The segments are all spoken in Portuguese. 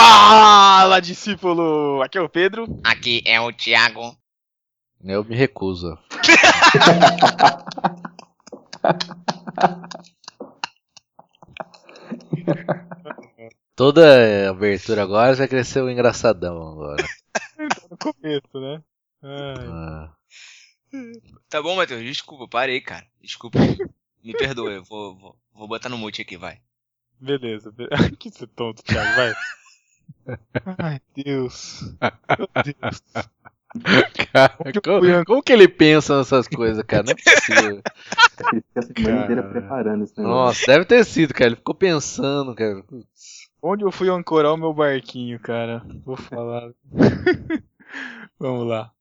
Fala, discípulo! Aqui é o Pedro. Aqui é o Thiago. Eu me recuso. Toda abertura agora já cresceu engraçadão agora. no começo, né? Ai. Ah, Tá bom, Matheus? Desculpa, parei, cara. Desculpa. Me perdoa, eu vou, vou, vou botar no mute aqui, vai. Beleza. be- que você tonto, Thiago, vai. Ai, Deus. Meu Deus. cara, como, como que ele pensa nessas coisas, cara? Não é possível. Ele fica a semana inteira Cara. preparando negócio. Nossa, deve ter sido, cara. Ele ficou pensando, cara. Onde eu fui ancorar o meu barquinho, cara? Vou falar. Vamos lá.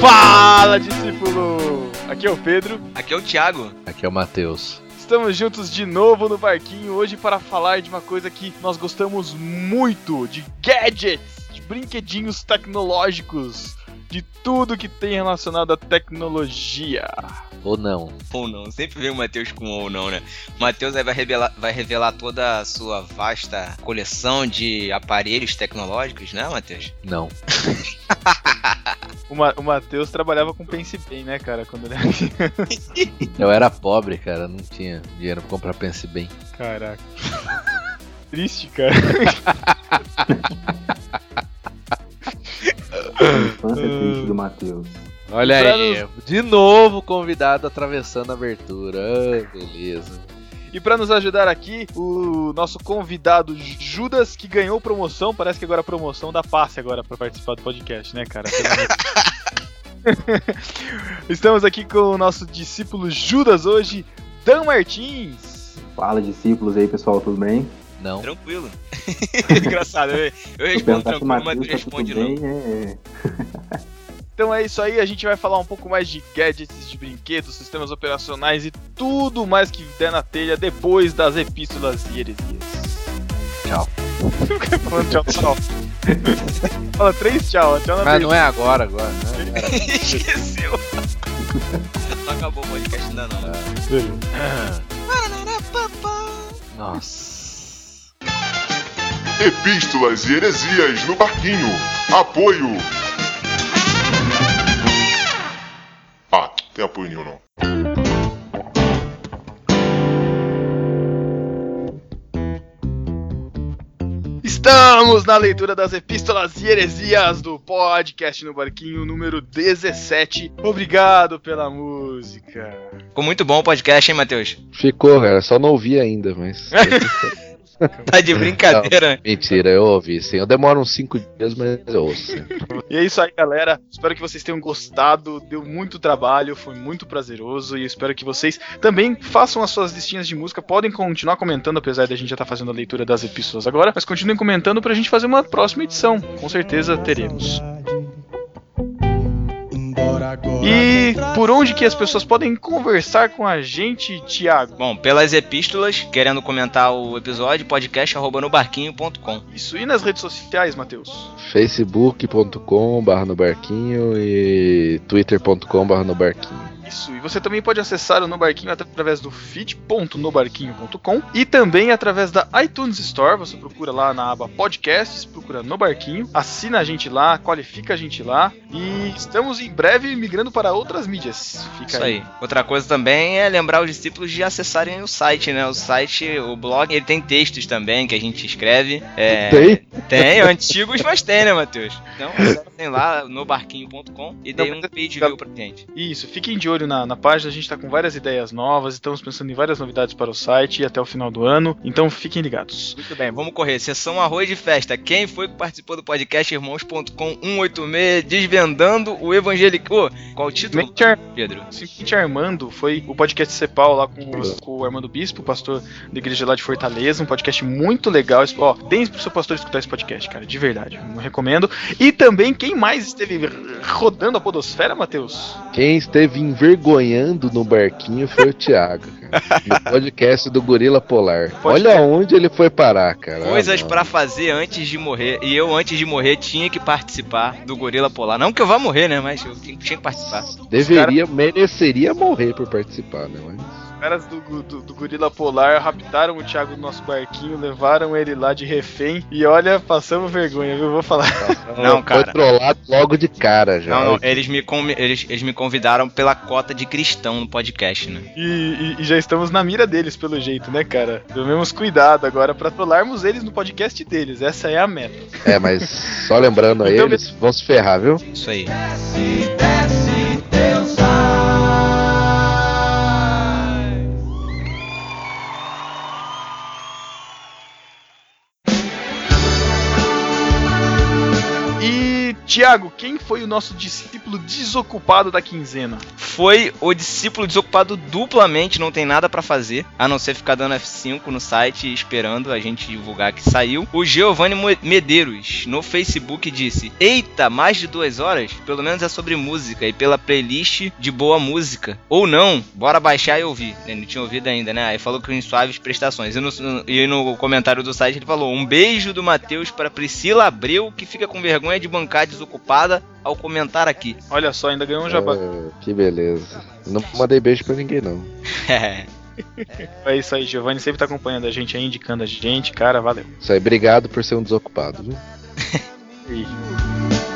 Fala, discípulo! Aqui é o Pedro. Aqui é o Thiago. Aqui é o Matheus. Estamos juntos de novo no barquinho hoje para falar de uma coisa que nós gostamos muito, de gadgets, de brinquedinhos tecnológicos, de tudo que tem relacionado à tecnologia. Ou não. Ou não, sempre vem o Matheus com ou não, né? O Matheus aí vai revelar, vai revelar toda a sua vasta coleção de aparelhos tecnológicos, né, Matheus? Não. O, Ma o Matheus trabalhava com Pense Bem, né, cara, quando ele era criança. Eu era pobre, cara. Não tinha dinheiro pra comprar Pense Bem. Caraca. Triste, cara. Infância triste do Matheus. Olha Pra aí, de novo convidado atravessando a abertura. Ah, beleza. E para nos ajudar aqui, o nosso convidado Judas, que ganhou promoção, parece que agora a promoção dá passe agora para participar do podcast, né, cara? Estamos aqui com o nosso discípulo Judas hoje, Dan Martins. Fala, discípulos aí, pessoal, tudo bem? Não. Tranquilo. Engraçado, eu, eu respondo tranquilo, Matheus Matheus tá responde não. bem, é... Então é isso aí, a gente vai falar um pouco mais de gadgets, de brinquedos, sistemas operacionais e tudo mais que der na telha depois das epístolas e heresias. Tchau. Fica falando tchau, tchau. Fala três tchau, tchau na Mas não é agora, agora. Né? Era- Esqueceu. não acabou o podcast ainda não. Nossa. Epístolas e heresias no barquinho. Apoio. Ah, tem apoio nenhum não. Estamos na leitura das epístolas e heresias do podcast no barquinho número 17. Obrigado pela música. Ficou muito bom o podcast, hein, Matheus? Ficou, cara. Só não ouvi ainda, mas. Tá de brincadeira. Mentira, eu ouvi sim. Eu demoro uns 5 dias, mas eu ouço. E é isso aí, galera. Espero que vocês tenham gostado. Deu muito trabalho, foi muito prazeroso. E espero que vocês também façam as suas listinhas de música. Podem continuar comentando, apesar da gente já estar fazendo a leitura das epístolas agora. Mas continuem comentando pra gente fazer uma próxima edição. Com certeza teremos. E por onde que as pessoas podem conversar com a gente, Thiago? Bom, pelas epístolas, querendo comentar o episódio, podcast arroba nobarquinho.com. Isso. E nas redes sociais, Matheus? facebook.com barra no barquinho e twitter.com barra no barquinho. Isso, e você também pode acessar o No Barquinho através do feed.nobarquinho.com e também através da iTunes Store. Você procura lá na aba Podcasts, procura No Barquinho, assina a gente lá, qualifica a gente lá e estamos em breve migrando para outras mídias. Fica Isso aí. Outra coisa também é lembrar os discípulos de acessarem o site, né? O site, o blog, ele tem textos também que a gente escreve. É, Tem? Tem, antigos, mas tem, né, Matheus? Então, acessem lá no barquinho.com e Não, um mas- page view pra gente. Isso, fiquem de olho na, na página, a gente está com várias ideias novas, estamos pensando em várias novidades para o site até o final do ano, então fiquem ligados. Muito bem, vamos correr. Sessão Arroz de Festa. Quem foi que participou do podcast Irmãos.com 186 desvendando o evangélico? Qual o título, Ar- Pedro? Simplesmente Armando foi o podcast Cepal lá com, o- com o Armando Bispo, pastor da igreja lá de Fortaleza, um podcast muito legal. Ó, deem pro seu pastor escutar esse podcast, cara, de verdade. Eu recomendo. E também, quem mais esteve rodando a Podosfera, Matheus? Quem esteve envergonhando no barquinho foi o Thiago, cara. No podcast do Gorila Polar. Pode Olha onde ele foi parar, cara. Coisas Ah, pra fazer antes de morrer. E eu, antes de morrer, tinha que participar do Gorila Polar. Não que eu vá morrer, né? Mas eu tinha tinha que participar. Deveria, mereceria morrer por participar, né? Mas... Os caras do, do, do Gorila Polar raptaram o Thiago do nosso barquinho, levaram ele lá de refém. E olha, passamos vergonha, viu? Vou falar. Não, cara. Foi trollado logo de cara já. Não, não, eles me, com- eles, eles me convidaram pela cota de cristão no podcast, né? E, e- e já estamos na mira deles, pelo jeito, né, cara? Tomemos cuidado agora pra trollarmos eles no podcast deles. Essa é a meta. É, mas só lembrando aí, Então, eles vão se ferrar, viu? Isso aí. E, Thiago, quem foi o nosso discípulo desocupado da quinzena? Foi o discípulo desocupado duplamente, não tem nada pra fazer, a não ser ficar dando F5 no site esperando a gente divulgar que saiu. O Giovanni Medeiros no Facebook disse: Eita, mais de duas horas? Pelo menos é sobre música e pela playlist de boa música. Ou não, bora baixar e ouvir. Ele não tinha ouvido ainda, né? Aí falou que em suaves prestações. E no, e no comentário do site ele falou: Um beijo do Matheus pra Priscila Abreu, que fica com vergonha de bancar desocupada ao comentar aqui. Olha só, ainda ganhou um jabá. É, que beleza. Não mandei beijo pra ninguém, não. É isso aí, Giovanni sempre tá acompanhando a gente aí, indicando a gente, cara, valeu. Isso aí, obrigado por ser um desocupado, viu?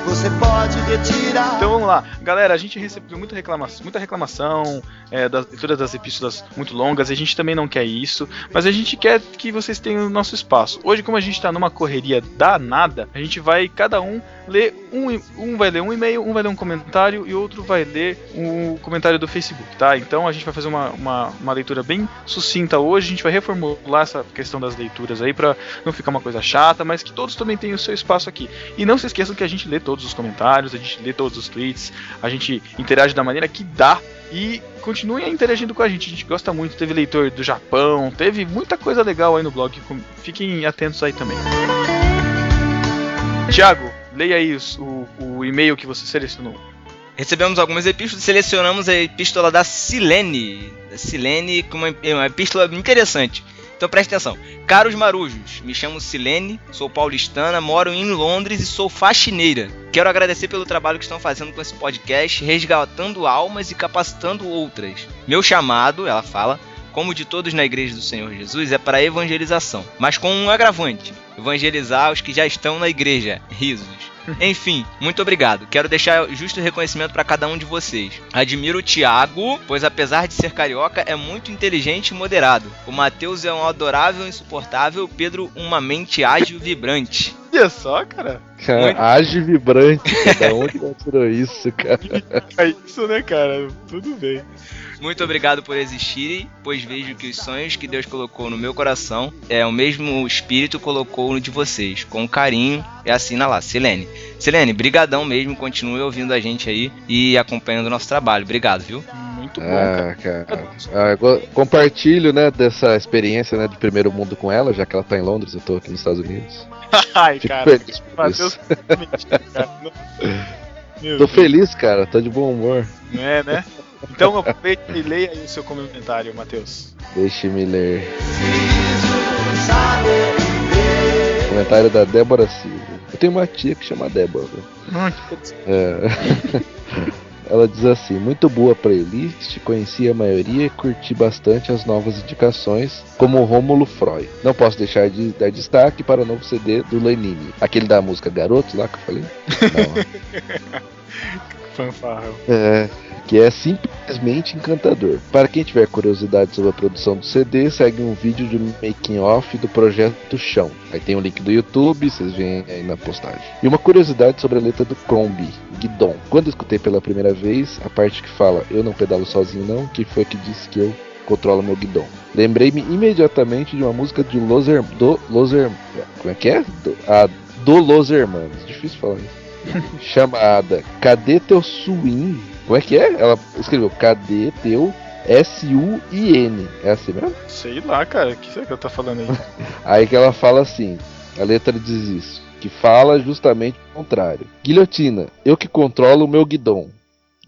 Você pode retirar. Então vamos lá, galera. A gente recebeu muita reclamação, muita reclamação é, das leituras das epístolas muito longas. A gente também não quer isso, mas a gente quer que vocês tenham o nosso espaço. Hoje, como a gente tá numa correria danada, a gente vai cada um ler um, um vai ler um e-mail, um vai ler um comentário e outro vai ler o comentário do Facebook, tá? Então a gente vai fazer uma, uma, uma leitura bem sucinta hoje. A gente vai reformular essa questão das leituras aí pra não ficar uma coisa chata, mas que todos também tenham o seu espaço aqui. E não se esqueçam que a gente lê todos os comentários, a gente lê todos os tweets, a gente interage da maneira que dá e continuem interagindo com a gente. A gente gosta muito. Teve leitor do Japão, teve muita coisa legal aí no blog. Fiquem atentos aí também. Tiago, leia aí o, o e-mail que você selecionou. Recebemos algumas epístolas, selecionamos a epístola da Silene. Da Silene, uma, uma epístola interessante. Então preste atenção. Caros marujos, me chamo Silene, sou paulistana, moro em Londres e sou faxineira. Quero agradecer pelo trabalho que estão fazendo com esse podcast, resgatando almas e capacitando outras. Meu chamado, ela fala, como de todos na igreja do Senhor Jesus, é para evangelização, mas com um agravante: evangelizar os que já estão na igreja. Risos. Enfim, muito obrigado. Quero deixar justo reconhecimento para cada um de vocês. Admiro o Thiago, pois apesar de ser carioca, é muito inteligente e moderado. O Matheus é um adorável e insuportável, o Pedro uma mente ágil e vibrante. Olha só, cara. Muito- Age vibrante, cara. Onde ela tirou isso, cara? É isso, né, cara? Tudo bem. Muito obrigado por existirem, pois vejo que os sonhos que Deus colocou no meu coração é o mesmo espírito colocou no de vocês, com carinho e assina lá, Silene. Silene, brigadão mesmo, continue ouvindo a gente aí e acompanhando o nosso trabalho. Obrigado, viu? Muito bom, cara. Ah, cara. Ah, compartilho, né, dessa experiência, né, de primeiro mundo com ela, já que ela tá em Londres, eu tô aqui nos Estados Unidos. Ai, Fico cara. feliz por Matheus, isso. mentira, cara. Não- Meu Tô Deus. feliz, cara. Tô de bom humor. É, né? Então aproveita e leia aí o seu comentário, Matheus. Deixe-me ler. Comentário da Débora Silva. Eu tenho uma tia que chama Débora. Hum, que É. Ela diz assim: muito boa playlist, conheci a maioria e curti bastante as novas indicações, como o Rômulo Freud. Não posso deixar de dar destaque para o novo CD do Lenine, aquele da música Garotos lá que eu falei. Não, Fanfarrão. é, que é simplesmente encantador. Para quem tiver curiosidade sobre a produção do CD, segue um vídeo de making off do projeto Chão. Aí tem o link do YouTube, vocês veem aí na postagem. E uma curiosidade sobre a letra do Crombie, Guidon. Quando escutei pela primeira vez, a parte que fala eu não pedalo sozinho não, que foi que disse que eu controlo meu guidon. Lembrei-me imediatamente de uma música de Los do Los Her- como é que é? Do, a, do Los Hermanos. Difícil falar isso chamada Cadê Teu Swing? Como é que é? Ela escreveu Cadê Teu S-U-I-N. É assim mesmo? Sei lá, cara. O que será que eu tô falando aí? Aí que ela fala assim: a letra diz isso. que fala justamente o contrário. Guilhotina, eu que controlo o meu guidon.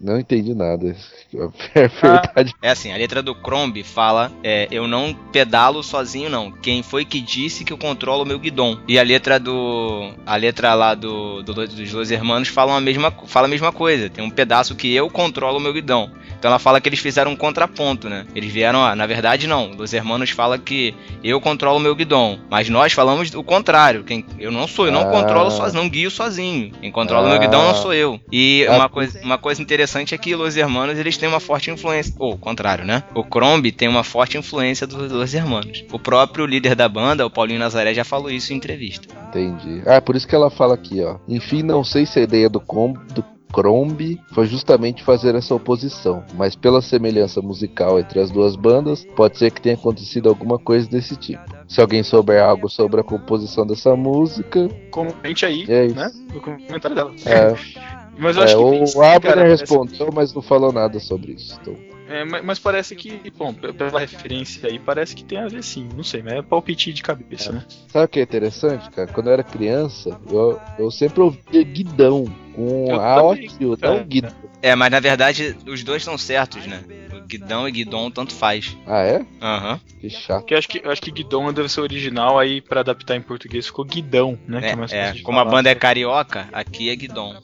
Não entendi nada. É verdade. É assim, a letra do Crombie fala: é, Eu não pedalo sozinho, não. Quem foi que disse que eu controlo o meu guidon? E a letra do. A letra lá do, do- dos Los Hermanos fala a, mesma, fala a mesma coisa. Tem um pedaço que eu controlo o meu guidon. Então ela fala que eles fizeram um contraponto, né? Eles vieram, ó, na verdade não. Los Hermanos fala que eu controlo o meu guidon. Mas nós falamos o contrário. Quem, eu não sou, eu não Ah. controlo sozinho, não guio sozinho. Quem controla o meu Ah. guidão não sou eu. E Ah, uma coisa, uma coisa interessante é que Los Hermanos eles têm uma forte influência. Ou, o contrário, né? O Crombie tem uma forte influência dos Los Hermanos. O próprio líder da banda, o Paulinho Nazaré, já falou isso em entrevista. Entendi. Ah, por isso que ela fala aqui, ó. Enfim, não sei se a ideia do, com, do Crombie foi justamente fazer essa oposição, mas pela semelhança musical entre as duas bandas, pode ser que tenha acontecido alguma coisa desse tipo. Se alguém souber algo sobre a composição dessa música, Comente aí, é isso. né? No comentário dela. É, Mas eu é, acho que. o cara, Abner respondeu, mas não falou nada sobre isso. Então, É, mas, mas parece que, bom, pela referência aí, parece que tem a ver sim. Não sei, mas é palpite de cabeça, né? sabe o que é interessante, cara? Quando eu era criança, eu, eu sempre ouvia Guidão com Eu a também, cara. não Guidão. É, mas na verdade os dois estão certos, né? O Guidão e Guidon tanto faz. Ah, é? Aham. Que chato. Porque eu acho que, acho que Guidon deve ser original, aí pra adaptar em português ficou Guidão, né? que É, mais é, de como a banda é carioca, aqui é Guidon.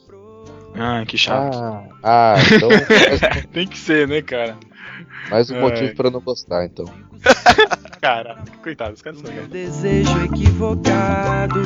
Ah, que chato. Ah, ah, então Tem que ser, né, cara? mais um Ai. motivo pra não gostar, então. Cara, coitado, os caras são legais. Desejo equivocado.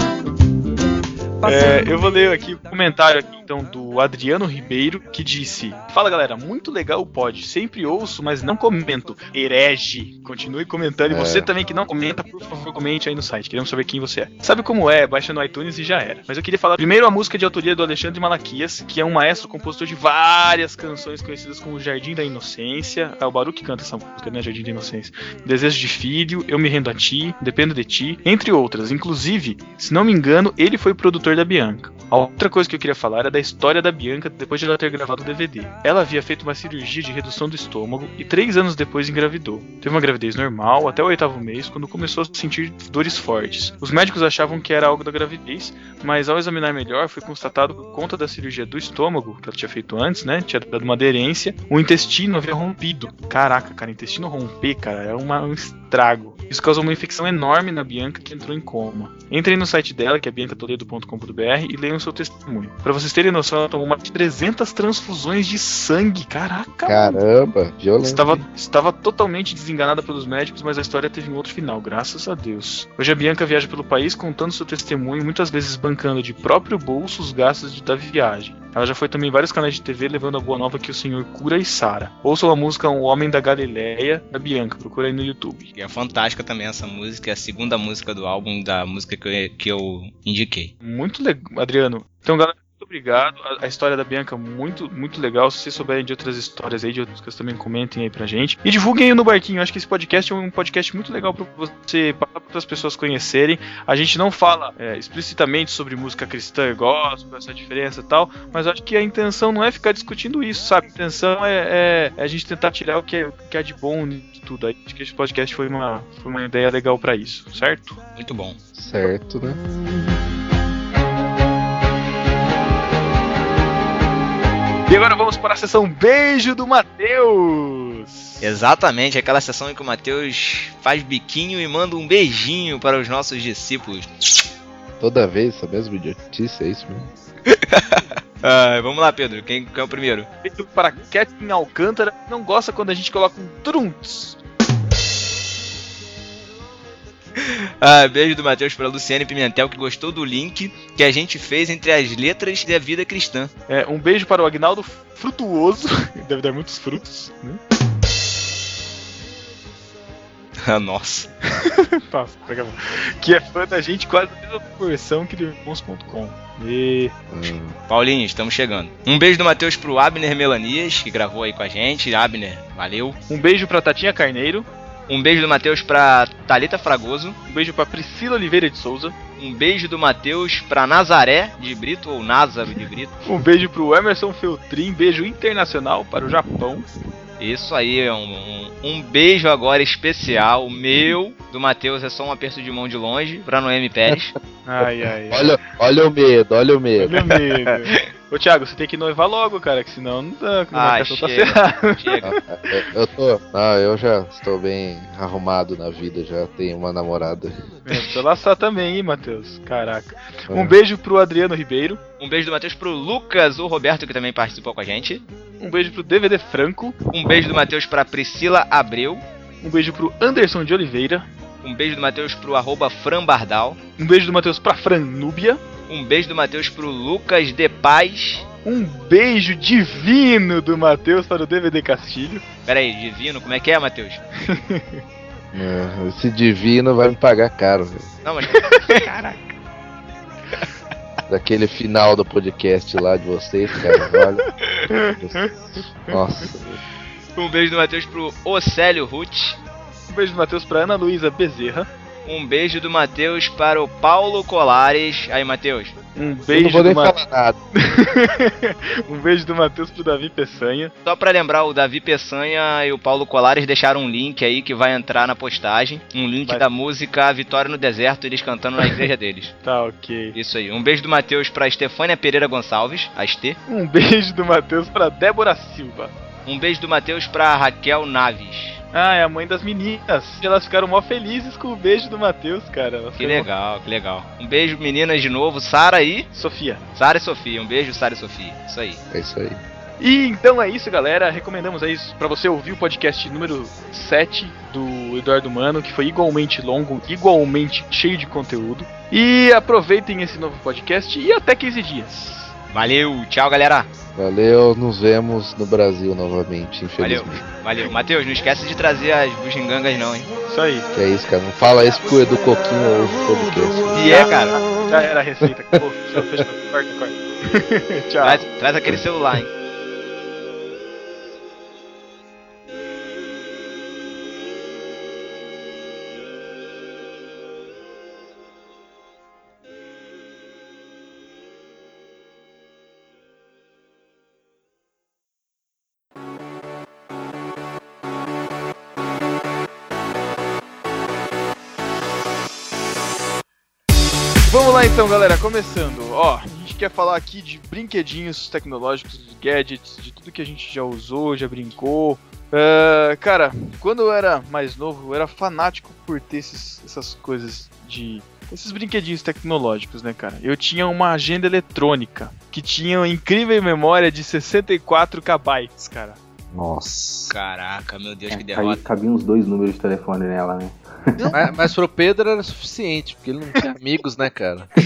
É, eu vou ler aqui o comentário aqui, então do Adriano Ribeiro que disse: Fala galera, muito legal o pod. Sempre ouço, mas não comento. Herege. Continue comentando. E É. você também que não comenta, por favor, comente aí no site. Queremos saber quem você é. Sabe como é? Baixa no iTunes e já era. Mas eu queria falar primeiro a música de autoria do Alexandre Malaquias, que é um maestro compositor de várias canções conhecidas como Jardim da Inocência. É o Baru que canta essa música, né? Jardim da Inocência. Desejo de Filho, Eu Me Rendo a Ti, Dependo de Ti, entre outras. Inclusive, se não me engano, ele foi produtor da Bianca. A outra coisa que eu queria falar é da história da Bianca depois de ela ter gravado o DVD. Ela havia feito uma cirurgia de redução do estômago e três anos depois engravidou. Teve uma gravidez normal até o oitavo mês, quando começou a sentir dores fortes. Os médicos achavam que era algo da gravidez, mas ao examinar melhor foi constatado que por conta da cirurgia do estômago, que ela tinha feito antes, né? Tinha dado uma aderência, o intestino havia rompido. Caraca, cara, intestino romper, cara, é uma- um estrago. Isso causou uma infecção enorme na Bianca que entrou em coma. Entrem no site dela, que é biancatoledo.com.br, e leiam seu testemunho. Pra vocês terem noção, ela tomou mais de 300 transfusões de sangue. Caraca. Caramba, violento. Estava, estava totalmente desenganada pelos médicos, mas a história teve um outro final, graças a Deus. Hoje a Bianca viaja pelo país contando seu testemunho, muitas vezes bancando de próprio bolso os gastos de- da viagem. Ela já foi também em vários canais de TV levando a boa nova que o Senhor cura e sara. Ouçam a música O Homem da Galileia, da Bianca, procura aí no YouTube. E é fantástica também essa música, é a segunda música do álbum da música que eu, que eu indiquei. Muito legal, Adriano. Então, galera, obrigado. A, a história da Bianca, muito, muito legal. Se vocês souberem de outras histórias aí, de outras coisas, também comentem aí pra gente. E divulguem aí no Barquinho. Acho que esse podcast é um podcast muito legal pra você passar para outras pessoas conhecerem. A gente não fala é, explicitamente sobre música cristã e gospel, essa diferença e tal, mas acho que a intenção não é ficar discutindo isso, sabe? A intenção é, é- é a gente tentar tirar o que é, o que é de bom de tudo. Aí, acho que esse podcast foi uma, foi uma ideia legal pra isso, certo? Muito bom. Certo, né? E agora vamos para a sessão Beijo do Matheus. Exatamente, aquela sessão em que o Mateus faz biquinho e manda um beijinho para os nossos discípulos. Toda vez essa mesma idiotice, é isso mesmo? Ah, vamos lá, Pedro, quem, quem é o primeiro? Feito para Kathleen Alcântara, não gosta quando a gente coloca um trunts. Ah, beijo do Matheus para Luciane Pimentel, que gostou do link que a gente fez entre as letras da vida cristã. É, um beijo para o Agnaldo Frutuoso, deve dar muitos frutos, né? Ah, Nossa. Que é fã da gente quase da mesma proporção que do irmãos.com. E Hum, Paulinho, estamos chegando. Um beijo do Matheus pro Abner Melanias, que gravou aí com a gente. Abner, valeu. um beijo para Tatinha Carneiro, Um beijo do Matheus pra Thalita Fragoso. um beijo para Priscila Oliveira de Souza, Um beijo do Matheus pra Nazaré de Brito, ou Názaro de Brito. um beijo para o Emerson Feltrin, beijo internacional para o Japão. Isso aí, é um, um, um beijo agora especial, meu, do Matheus, é só um aperto de mão de longe, pra Noemi Pérez. Ai, ai. ai. Olha, olha o medo, olha o medo. Olha o medo. Ô, Thiago, você tem que noivar logo, cara, que senão não dá. que a Ah, tá chega, ferrada. chega. Eu, tô. Ah, eu já estou bem arrumado na vida, já tenho uma namorada. É, Precisa laçar também, hein, Matheus? Caraca. Um Ah. beijo pro Adriano Ribeiro. Um beijo do Matheus pro Lucas, o Roberto, que também participou com a gente. Um beijo pro DVD Franco. Um beijo do Matheus pra Priscila Abreu. Um beijo pro Anderson de Oliveira. Um beijo do Matheus pro arroba Fran Bardal. Um beijo do Matheus pra Fran Núbia. Um beijo do Matheus pro Lucas de Paz. Um beijo divino do Matheus para o DVD Castilho. Pera aí, divino, como é que é, Matheus? É, esse divino vai me pagar caro, velho. Não, mas. Caraca. Daquele final do podcast lá de vocês, cara. Olha. Nossa. Um beijo do Matheus pro Océlio Ruth. Um beijo do Matheus para Ana Luísa Bezerra. Um beijo do Matheus para o Paulo Colares. Aí, Matheus. Um Eu não beijo vou do nem Ma- falar nada. Um beijo do Matheus pro Davi Peçanha. Só pra lembrar, o Davi Peçanha e o Paulo Colares deixaram um link aí que vai entrar na postagem. Um link Vai. da música Vitória no Deserto, eles cantando na igreja deles. Tá, ok. Isso aí. Um beijo do Matheus pra Estefânia Pereira Gonçalves, a Estê. Um beijo do Matheus pra Débora Silva. Um beijo do Matheus pra Raquel Naves. Ah, é a mãe das meninas. E elas ficaram mó felizes com o beijo do Matheus, cara. Elas Que ficaram mó- legal, que legal. Um beijo, meninas, de novo. Sara e. Sofia. Sara e Sofia. Um beijo, Sara e Sofia. Isso aí. É isso aí. E então é isso, galera. Recomendamos aí pra você ouvir o podcast número 7 do Eduardo Mano, que foi igualmente longo, igualmente cheio de conteúdo. E aproveitem esse novo podcast e até 15 dias. Valeu, tchau, galera. Valeu, nos vemos no Brasil novamente, Valeu, infelizmente. valeu. Matheus, não esquece de trazer as bugigangas, não, hein? Isso aí. Que é isso, cara. Não fala isso pro Edu Coquinho ou o podcast. E é, cara. Já era a receita. Acabou. Já fecha. Corta, corta. Tchau. Traz, traz aquele celular, hein? Então, galera, começando. Ó, a gente quer falar aqui de brinquedinhos tecnológicos, de gadgets, de tudo que a gente já usou, já brincou. Ah, cara, quando eu era mais novo, eu era fanático por ter esses- essas coisas de. Esses brinquedinhos tecnológicos, né, cara? Eu tinha uma agenda eletrônica que tinha uma incrível memória de 64 KB, cara. Nossa. Caraca, meu Deus, que Aí derrota. cabia uns dois números de telefone nela, né? Mas, mas pro Pedro era suficiente, porque ele não tinha amigos, né, cara?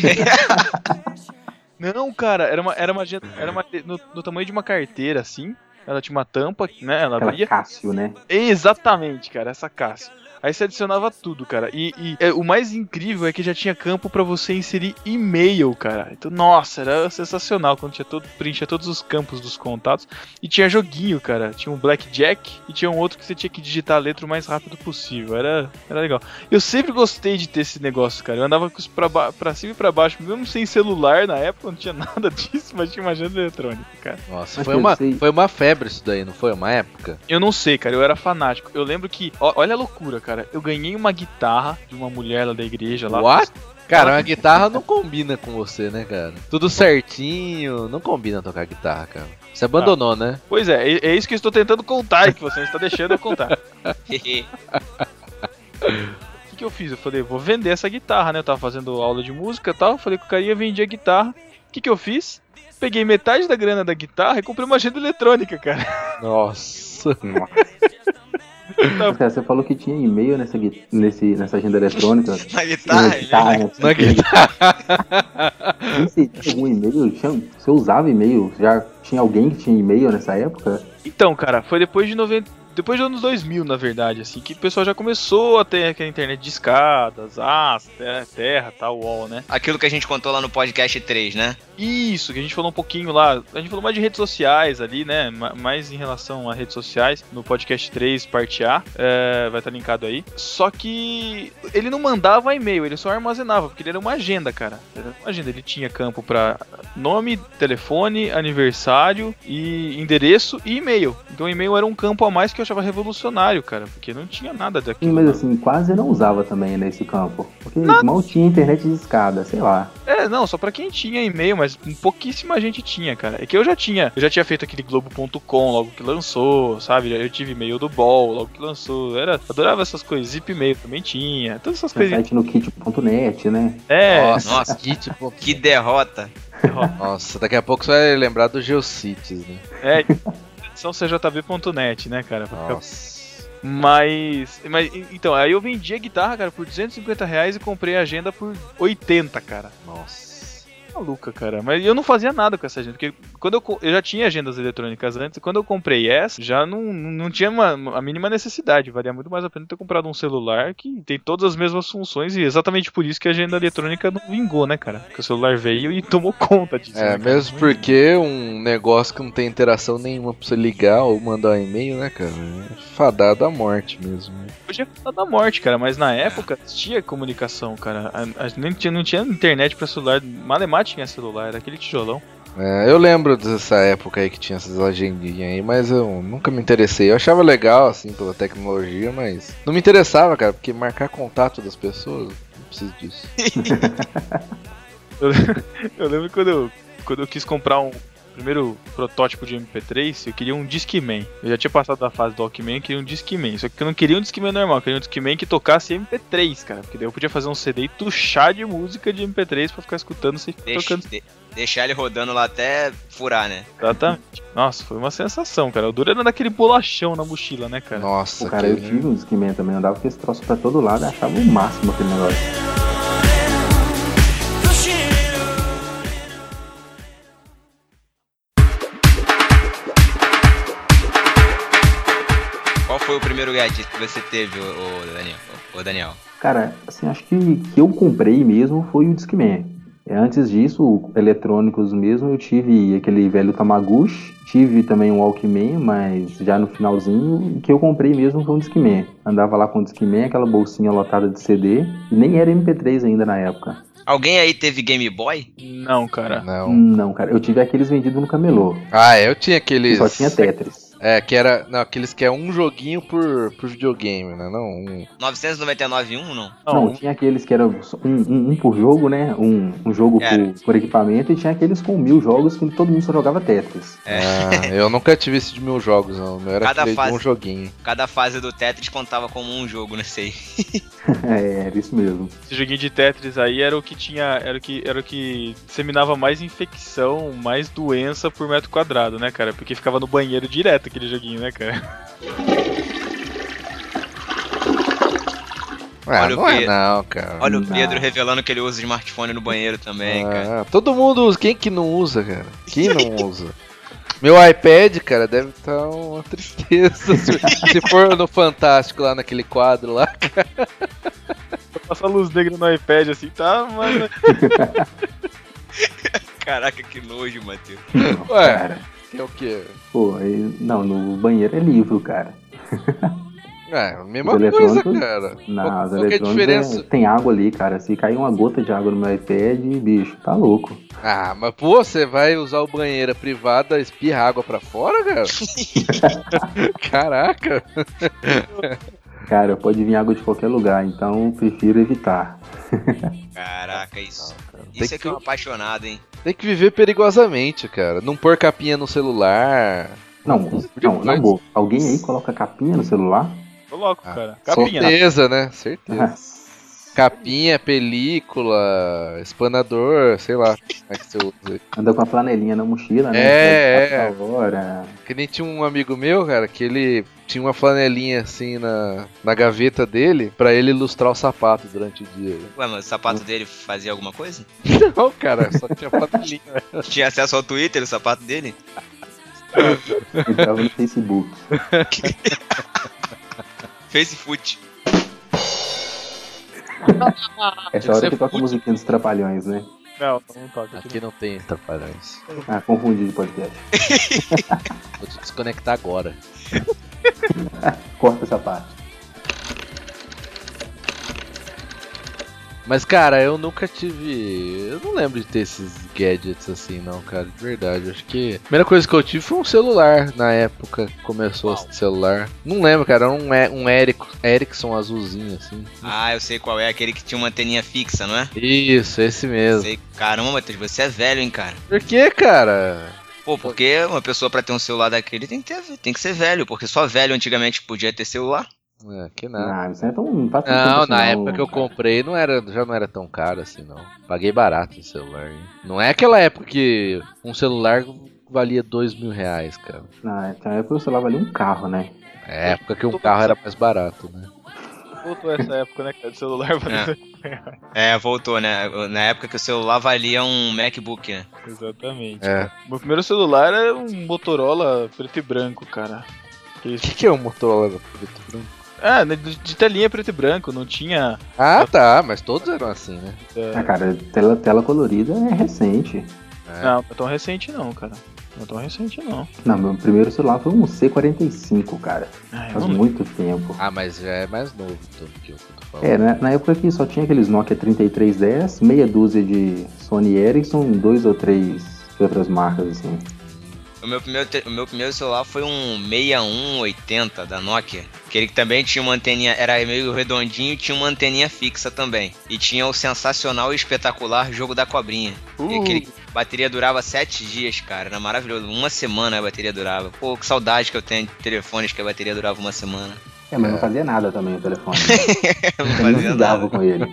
Não, cara, era uma, era uma. Era uma, no, no tamanho de uma carteira, assim. Ela tinha uma tampa, né? Ela Aquela abria. Cássio, né? Exatamente, cara, essa Cássio. Aí você adicionava tudo, cara. E, e, é, o mais incrível é que já tinha campo pra você inserir e-mail, cara. Então, nossa, era sensacional quando tinha todo, preenchia todos os campos dos contatos. E tinha joguinho, cara. Tinha um Blackjack e tinha um outro que você tinha que digitar a letra o mais rápido possível. Era, era legal. Eu sempre gostei de ter esse negócio, cara. Eu andava com isso pra, pra cima e pra baixo, mesmo sem celular na época, não tinha nada disso, mas tinha uma agenda eletrônica, cara. Nossa, foi uma, foi uma febre isso daí, não foi? Uma época? Eu não sei, cara, eu era fanático. Eu lembro que, ó, olha a loucura, cara. Eu ganhei uma guitarra de uma mulher lá da igreja lá. What? Cara, uma guitarra não combina com você, né, cara? Tudo certinho, não combina tocar guitarra, cara. Você abandonou, né? Pois é, é, é isso que eu estou tentando contar e que você não está deixando eu contar. O que, que eu fiz? Eu falei, vou vender essa guitarra, né? Eu tava fazendo aula de música e tal. Falei que o cara ia vender a guitarra. O que, que eu fiz? Peguei metade da grana da guitarra e comprei uma agenda eletrônica, cara. Nossa. Cara, você falou que tinha e-mail nessa, nesse, nessa agenda eletrônica. Na guitarra, Na guitarra, né? Na guitarra. Você tinha algum e-mail? Você usava e-mail? Já tinha alguém que tinha e-mail nessa época? Então, cara, foi depois de 90. Depois dos anos 2000, na verdade, assim, que o pessoal já começou a ter aquela internet de escadas, as, terra, terra, tal, wall, né? Aquilo que a gente contou lá no podcast 3, né? Isso, que a gente falou um pouquinho lá. A gente falou mais de redes sociais ali, né? ma- Mais em relação a redes sociais, no podcast 3, parte A. é, vai estar linkado aí. Só que ele não mandava e-mail, ele só armazenava, porque ele era uma agenda, cara. Era uma agenda. Ele tinha campo pra nome, telefone, aniversário e endereço e e-mail. Então o e-mail era um campo a mais que eu achava revolucionário, cara, porque não tinha nada Sim, daquilo. mas lá. assim, quase não usava também nesse campo. Porque mal tinha internet de escada, sei lá. É, não, só pra quem tinha e-mail, mas pouquíssima gente tinha, cara. É que eu já tinha, eu já tinha feito aquele Globo.com logo que lançou, sabe? Eu tive e-mail do Ball logo que lançou. Era, adorava essas coisas. Zip e-mail também tinha. Todas essas Tinha coisinhas. site no kit.net, né? É, Nossa, Nossa. que tipo. Que derrota. Nossa, daqui a pouco você vai lembrar do Geocities, né? é. São cjb.net, né, cara? Nossa. Mas, mas. Então, aí eu vendi a guitarra, cara, por 250 reais e comprei a agenda por 80, cara. Nossa. Maluca, cara. Mas eu não fazia nada com essa agenda, porque quando eu, eu já tinha agendas eletrônicas antes, quando eu comprei essa, já não, não tinha uma, a mínima necessidade. Valia muito mais a pena ter comprado um celular que tem todas as mesmas funções, e exatamente por isso que a agenda eletrônica não vingou, né, cara? Porque o celular veio e tomou conta disso. É, né, mesmo porque um negócio que não tem interação nenhuma pra você ligar ou mandar um e-mail, né, cara? É fadado à morte mesmo. né? Hoje é falar da morte, cara, mas na época tinha comunicação, cara. A, a, nem tinha, não tinha internet pra celular. Malemar tinha celular, era aquele tijolão. É, eu lembro dessa época aí que tinha essas agendinhas aí, mas eu nunca me interessei. Eu achava legal, assim, pela tecnologia, mas não me interessava, cara, porque marcar contato das pessoas, não preciso disso. Eu lembro quando eu, quando eu quis comprar um primeiro protótipo de MP3, eu queria um Discman. Eu já tinha passado da fase do Walkman, eu queria um Discman. Só que eu não queria um Discman normal, eu queria um Discman que tocasse MP3, cara. Porque daí eu podia fazer um CD e tuchar de música de MP3 pra ficar escutando sem ficar tocando. de- deixar ele rodando lá até furar, né? Exatamente. Nossa, foi uma sensação, cara. O duro era daquele bolachão na mochila, né, cara? Nossa, O cara, eu aquele- tive um Discman também, eu andava com esse troço pra todo lado, achava o máximo aquele negócio. Primeiro gadget que você teve, ô, ô, Daniel? Ô, Daniel? Cara, assim, acho que que eu comprei mesmo foi o Discman. É, Antes disso, eletrônicos mesmo, eu tive aquele velho Tamaguchi, tive também um Walkman, mas já no finalzinho, o que eu comprei mesmo foi um Discman. Andava lá com o Discman, aquela bolsinha lotada de CD, e nem era MP3 ainda na época. Alguém aí teve Game Boy? Não, cara. Não. Não, cara, eu tive aqueles vendidos no camelô, Ah, eu tinha que aqueles. só tinha Tetris. É, que era. Não, aqueles que é um joguinho por, por videogame, né? Não, um. 999 1, não? Não, Não, tinha aqueles que era um, um- um por jogo, né? Um, um jogo Era. por, por equipamento, e tinha aqueles com mil jogos que todo mundo só jogava Tetris. Ah, eu nunca tive esse de mil jogos, não. O meu era Cada aquele de fase. um joguinho. Cada fase do Tetris contava como um jogo, não sei. é, era isso mesmo. esse joguinho de Tetris aí era o que tinha. Era o que, era o que disseminava mais infecção, mais doença por metro quadrado, né, cara? Porque ficava no banheiro direto aquele joguinho, né, cara? Ah, Olha o não é Pedro. não, cara. Olha o Não. Pedro revelando que ele usa smartphone no banheiro também, cara. Ah, todo mundo usa. Quem que não usa, cara? Quem não usa? Meu iPad, cara, deve estar uma tristeza. Se, se for no Fantástico lá naquele quadro lá. Passa a luz negra no iPad assim, tá, mano. Caraca, que nojo, Matheus. Ué, Cara, que é o quê? pô, aí- não, no banheiro é livro, cara. É, a mesma Os coisa, cara. Não, os é a eletrônicos diferença? é- tem água ali, cara. Se cair uma gota de água no meu iPad, bicho, tá louco. Ah, mas pô, você vai usar o banheira privada, espirra água pra fora, cara? Caraca. Cara, pode vir água de qualquer lugar, então prefiro evitar. Caraca, isso. Tem Isso é que é um apaixonado, hein? Tem que viver perigosamente, cara. Não pôr capinha no celular. Não, não, na boa. Alguém aí coloca capinha no celular? Coloco, Ah, cara. Capinha. Certeza, né? Certeza. Ah, Capinha, película, espanador, sei lá. Como é que você usa. Anda com a flanelinha na mochila, né? É, é. hora. Que nem tinha um amigo meu, cara, que ele tinha uma flanelinha assim na, na gaveta dele pra ele ilustrar o sapato durante o dia. Ué, mas o sapato dele fazia alguma coisa? Não, cara, só tinha flanelinha. Tinha acesso ao Twitter, o sapato dele? Ele tava no Facebook. Facebook. Essa hora é que toca a musiquinha dos trapalhões, né? Não, não toca. Aqui não tem trapalhões. Ah, confundi de podcast. Vou te desconectar agora. Corta essa parte. Mas, cara, eu nunca tive. Eu não lembro de ter esses gadgets assim, não, cara, de verdade. Eu Acho que a primeira coisa que eu tive foi um celular na época que começou esse celular. Não lembro, cara, era um, E- um Eric, Ericsson azulzinho, assim. Ah, eu sei qual é, aquele que tinha uma anteninha fixa, não é? Isso, esse mesmo. Sei. Caramba, Matheus, você é velho, hein, cara. Por que, cara? Pô, porque uma pessoa pra ter um celular daquele tem que, ter, tem que ser velho, porque só velho antigamente podia ter celular. É, que nada. Ah, isso não é tão. Não, tá tão Não, na época que eu comprei não era, já não era tão caro assim, não. Paguei barato esse celular. hein? Não é aquela época que um celular valia dois mil reais, cara. Na na época o celular valia um carro, né? É a época que um carro era mais barato, né? Voltou essa época, né, cara? De celular valendo. É, voltou, né? Na época que o celular valia um MacBook, né? Exatamente. É. Meu primeiro celular era um Motorola preto e branco, cara. O que, que é um Motorola preto e branco? Ah, de de telinha preto e branco, não tinha. Ah, tá, mas todos eram assim, né? é, Ah, cara, tela, tela colorida é recente. É. Não, não é tão recente não, cara. Não é tão recente não. Não, meu primeiro celular foi um C45, cara. Ah, eu Faz muito tempo. Ah, mas já é mais novo do que o que eu tô falando. É, na, na época que só tinha aqueles Nokia 3310, meia dúzia de Sony Ericsson, dois ou três de outras marcas, assim. O meu primeiro, o meu primeiro celular foi um 6180 da Nokia. Que ele também tinha uma anteninha, era meio redondinho e tinha uma anteninha fixa também. E tinha o sensacional e espetacular jogo da cobrinha. E Uh, aquele bateria durava 7 dias, cara. Era maravilhoso. Uma semana a bateria durava. Pô, que saudade que eu tenho de telefones que a bateria durava uma semana. É, mas não fazia nada também o telefone. Eu não Eu não fazia lidava nada. com ele.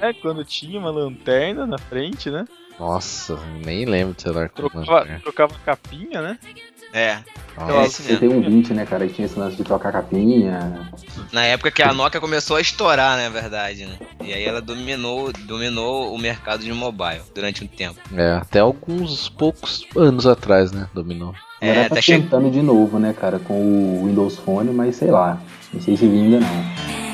é, quando tinha uma lanterna na frente, né? Nossa, nem lembro de celular com Trocava, lanterna. trocava capinha, né? É, Nossa. é mesmo. tem um 20, né, cara? E tinha esse lance de trocar capinha. Na época que a Nokia começou a estourar, na verdade, né? E aí ela dominou, dominou o mercado de mobile durante um tempo. É, até alguns poucos anos atrás, né? Dominou. Agora É, tá tá che... tentando de novo, né, cara, com o Windows Phone, mas sei lá. Não sei se vinga, não.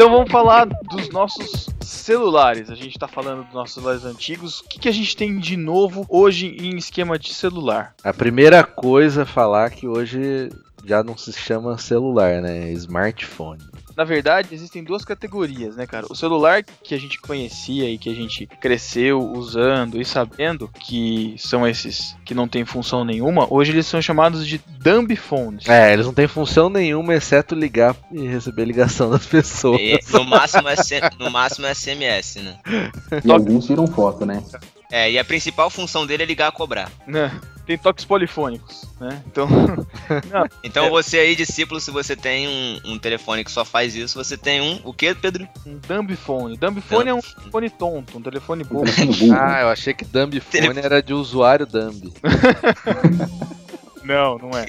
Então vamos falar dos nossos celulares. A gente tá falando dos nossos celulares antigos. O que, que a gente tem de novo hoje em esquema de celular? A primeira coisa a falar que hoje já não se chama celular, né? É smartphone. Na verdade, existem duas categorias, né, cara? O celular que a gente conhecia e que a gente cresceu usando e sabendo que são esses que não tem função nenhuma, hoje eles são chamados de dumb phones. É, eles não têm função nenhuma exceto ligar e receber ligação das pessoas. E no máximo é no máximo é SMS, né? E alguns tiram foto, né? É, e a principal função dele é ligar a cobrar. Né? Tem toques polifônicos, né? Então, Então É. você aí, discípulo, se você tem um, um telefone que só faz isso, você tem um. O que, Pedro? um dumb phone. Dumb é um telefone tonto, um telefone bobo. Ah, eu achei que dumb phone era de usuário dumb. Não, não é.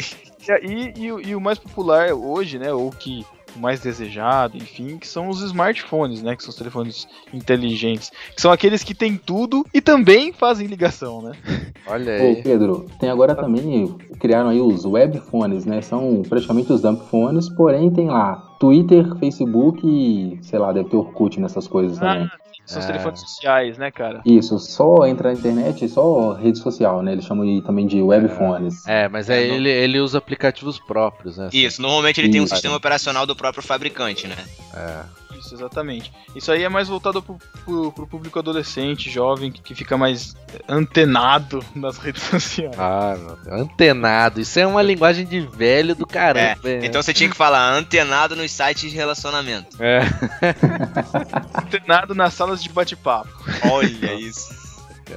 E, e, o- e o mais popular hoje, né, ou que o mais desejado, enfim, que são os smartphones, né, que são os telefones inteligentes, que são aqueles que têm tudo e também fazem ligação, né? Olha Ô, aí. Pedro, tem agora também, criaram aí os webphones, né? São praticamente os dump phones, porém tem lá Twitter, Facebook e, sei lá, deve ter Orkut nessas coisas também. São os É. telefones sociais, né, cara? Isso, só entra na internet, só rede social, né? Eles chamam também de webphones. É, mas É, aí não- ele, ele usa aplicativos próprios, né? Isso, normalmente ele tem um sistema operacional do próprio fabricante, né? É. Isso, exatamente. Isso aí é mais voltado pro, pro, pro público adolescente, jovem, que, que fica mais antenado nas redes sociais. Ah, meu antenado. Isso é uma linguagem de velho do caramba. né? Então você tinha que falar antenado nos sites de relacionamento. É. Antenado nas salas de bate-papo. Olha isso.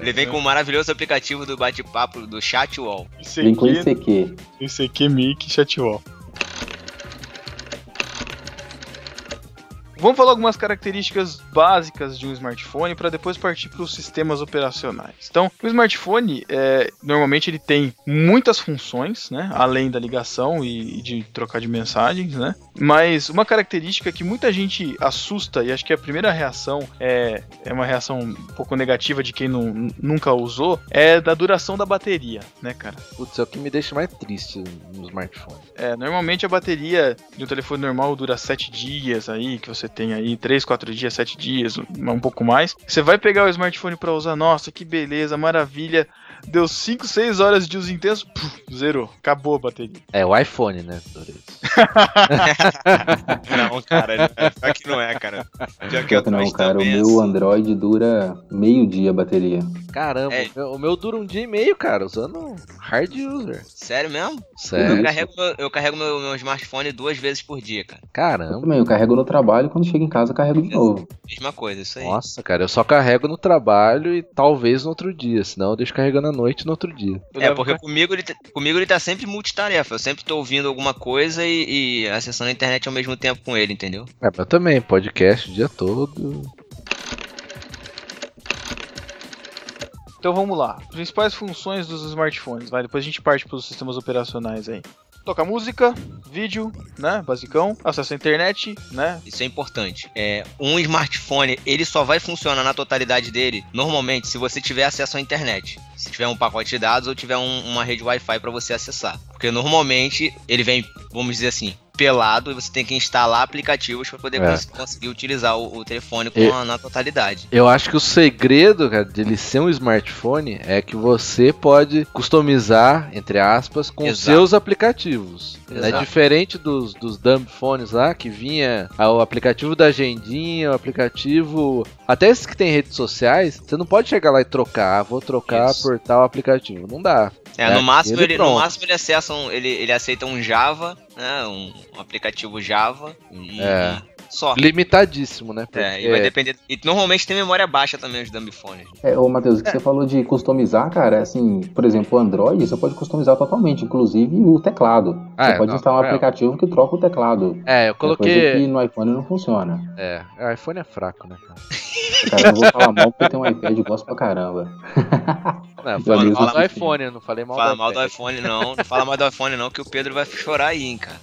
Ele vem com o maravilhoso aplicativo do bate-papo do Chatwall. Vem com ICQ, ICQ. ICQ, Mic, Chatwall. Vamos falar algumas características básicas de um smartphone para depois partir para os sistemas operacionais. Então, o smartphone, é, normalmente ele tem muitas funções, né? Além da ligação e, e de trocar de mensagens, né? Mas uma característica que muita gente assusta, e acho que a primeira reação é, é uma reação um pouco negativa de quem não, nunca usou, é da duração da bateria, né, cara? Putz, é o que me deixa mais triste no smartphone. É, normalmente a bateria de um telefone normal dura 7 dias aí, que você tem aí 3, 4 dias, 7 dias, um pouco mais. Você vai pegar o smartphone pra usar, nossa, que beleza, maravilha. Deu 5, 6 horas de uso intenso, puf, zerou, acabou a bateria. É o iPhone, né? Não, cara, pior que não é, cara. Pior que não, Android cara. O também é meu assim. Android dura meio dia a bateria. Caramba, É. o, meu, o meu dura um dia e meio, cara, usando hard user. Sério mesmo? Eu Sério? carrego, meu, eu carrego meu, meu smartphone duas vezes por dia, cara. Eu Caramba. também, eu carrego no trabalho e quando chego em casa eu carrego de novo. Mesma coisa, isso aí. Nossa, cara, eu só carrego no trabalho e talvez no outro dia, senão eu deixo carregando à noite no outro dia. Eu É, porque ca- comigo ele, tá- comigo ele tá sempre multitarefa. Eu sempre tô ouvindo alguma coisa e, e acessando a internet ao mesmo tempo com ele, entendeu? É, mas também, podcast o dia todo. Então vamos lá. Principais funções dos smartphones, vai. Depois a gente parte para os sistemas operacionais aí. Toca música, vídeo, né? Basicão. Acesso à internet, né? Isso é importante. É, um smartphone, ele só vai funcionar na totalidade dele, normalmente, se você tiver acesso à internet. Se tiver um pacote de dados ou tiver um- uma rede Wi-Fi para você acessar. Porque normalmente ele vem, vamos dizer assim, pelado e você tem que instalar aplicativos para poder É. cons- conseguir utilizar o, o telefone com E- a- na totalidade. Eu acho que o segredo, cara, dele ser um smartphone é que você pode customizar, entre aspas, com Exato. seus aplicativos. É Exato. diferente dos, dos dumb phones lá, que vinha o aplicativo da agendinha, o aplicativo. Até esses que tem redes sociais, você não pode chegar lá e trocar, ah, vou trocar Isso. por tal aplicativo. Não dá. É, É, no máximo ele no máximo ele acessa um, ele, ele aceita um Java, né, um, um aplicativo Java e É. só. Limitadíssimo, né? É, e Porque- vai depender. E normalmente tem memória baixa também os dumb phones. É, ô Matheus, o que você falou de customizar, cara, assim, por exemplo, o Android, você pode customizar totalmente, inclusive o teclado. Ah, você é, pode não, instalar um é. aplicativo que troca o teclado. É, eu É coisa que coloquei. no iPhone não funciona. É, o iPhone é fraco, né, cara? Cara, eu não vou falar mal porque eu tenho um iPad e gosto pra caramba. Não, falei mesmo mal do iPhone, eu não falei mal Fala do mal do iPhone não, não fala mal do iPhone não, que o Pedro vai chorar aí, hein, cara.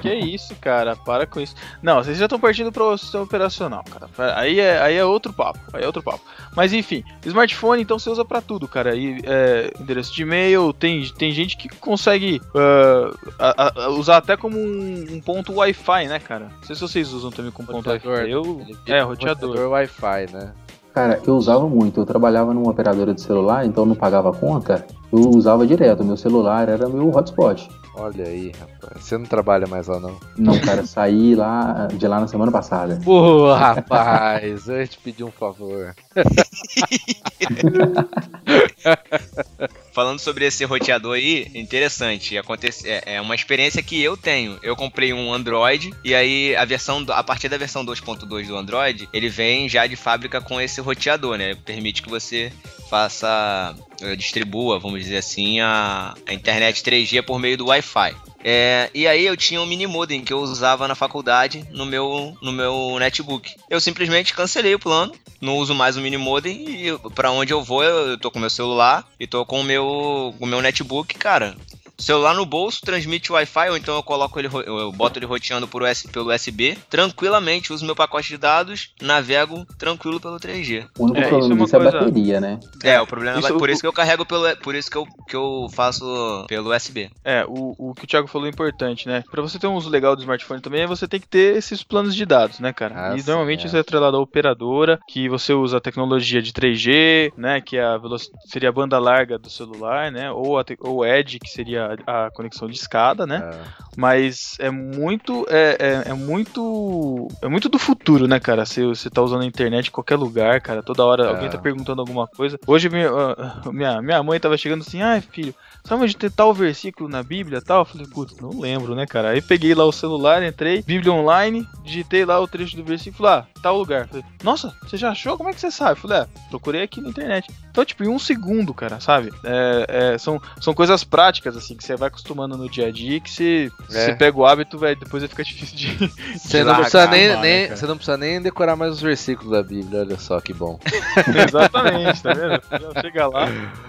Que isso, cara, para com isso. Não, vocês já estão partindo para o sistema operacional, cara. Aí é, aí é outro papo, aí é outro papo. Mas enfim, smartphone então você usa pra tudo, cara. E, é, endereço de e-mail, tem, tem gente que consegue ah, a- a- usar até como um, um ponto Wi-Fi, né, cara? Não sei se vocês usam também como ponto Roteador. Wi-Fi. Eu, é, um roteador. Wi-Fi, né? Cara, eu usava muito. Eu trabalhava numa operadora de celular, então não pagava conta. Eu usava direto. Meu celular era meu hotspot. Olha aí, rapaz. Você não trabalha mais lá, não. Não, cara, saí lá de lá na semana passada. Pô, rapaz, eu ia te pedir um favor. Falando sobre esse roteador aí, interessante. Acontece, é, é uma experiência que eu tenho. Eu comprei um Android e aí a versão a partir da versão 2.2 do Android, ele vem já de fábrica com esse roteador, né? Permite que você faça eh, distribua, vamos dizer assim, a, a internet 3G por meio do Wi-Fi. É, e aí eu tinha um mini modem que eu usava na faculdade no meu, no meu netbook. Eu simplesmente cancelei o plano, não uso mais o mini modem e pra onde eu vou eu, eu tô com meu celular e tô com o meu, com o meu netbook, cara. Celular no bolso, transmite Wi-Fi, ou então eu coloco ele, eu boto ele roteando por US, pelo USB, tranquilamente, uso meu pacote de dados, navego tranquilo pelo 3G. O único É, isso é problema uma disso é a coisa- bateria, né? É, o problema Isso- é por isso que eu carrego pelo, por isso que eu, que eu faço pelo USB. É, o, o que o Thiago falou é importante, né? Pra você ter um uso legal do smartphone também, você tem que ter esses planos de dados, né, cara? Ah, e sim, normalmente é. isso é atrelado à operadora, que você usa a tecnologia de 3G, né? Que é a seria a banda larga do celular, né? Ou a ou Edge, que seria a a conexão de escada, né? É. Mas é muito. É, é, é muito. É muito do futuro, né, cara? Você, você tá usando a internet em qualquer lugar, cara. Toda hora É. alguém tá perguntando alguma coisa. Hoje minha, ah, minha, minha mãe tava chegando assim, ai filho, sabe onde tem tal versículo na Bíblia tal? Eu falei, putz, não lembro, né, cara? Aí peguei lá o celular, entrei, Bíblia online, digitei lá o trecho do versículo, ah, tal lugar. Falei, nossa, você já achou? Como é que você sabe? Eu falei, é, procurei aqui na internet. Então, tipo, em um segundo, cara, sabe? É, é, são, são coisas práticas, assim, que você vai acostumando no dia a dia que se É. você pega o hábito, velho, depois fica difícil de. Você não, precisa nem, mano, nem- cara. você não precisa nem decorar mais os versículos da Bíblia, olha só que bom. Exatamente, tá vendo? Chega lá.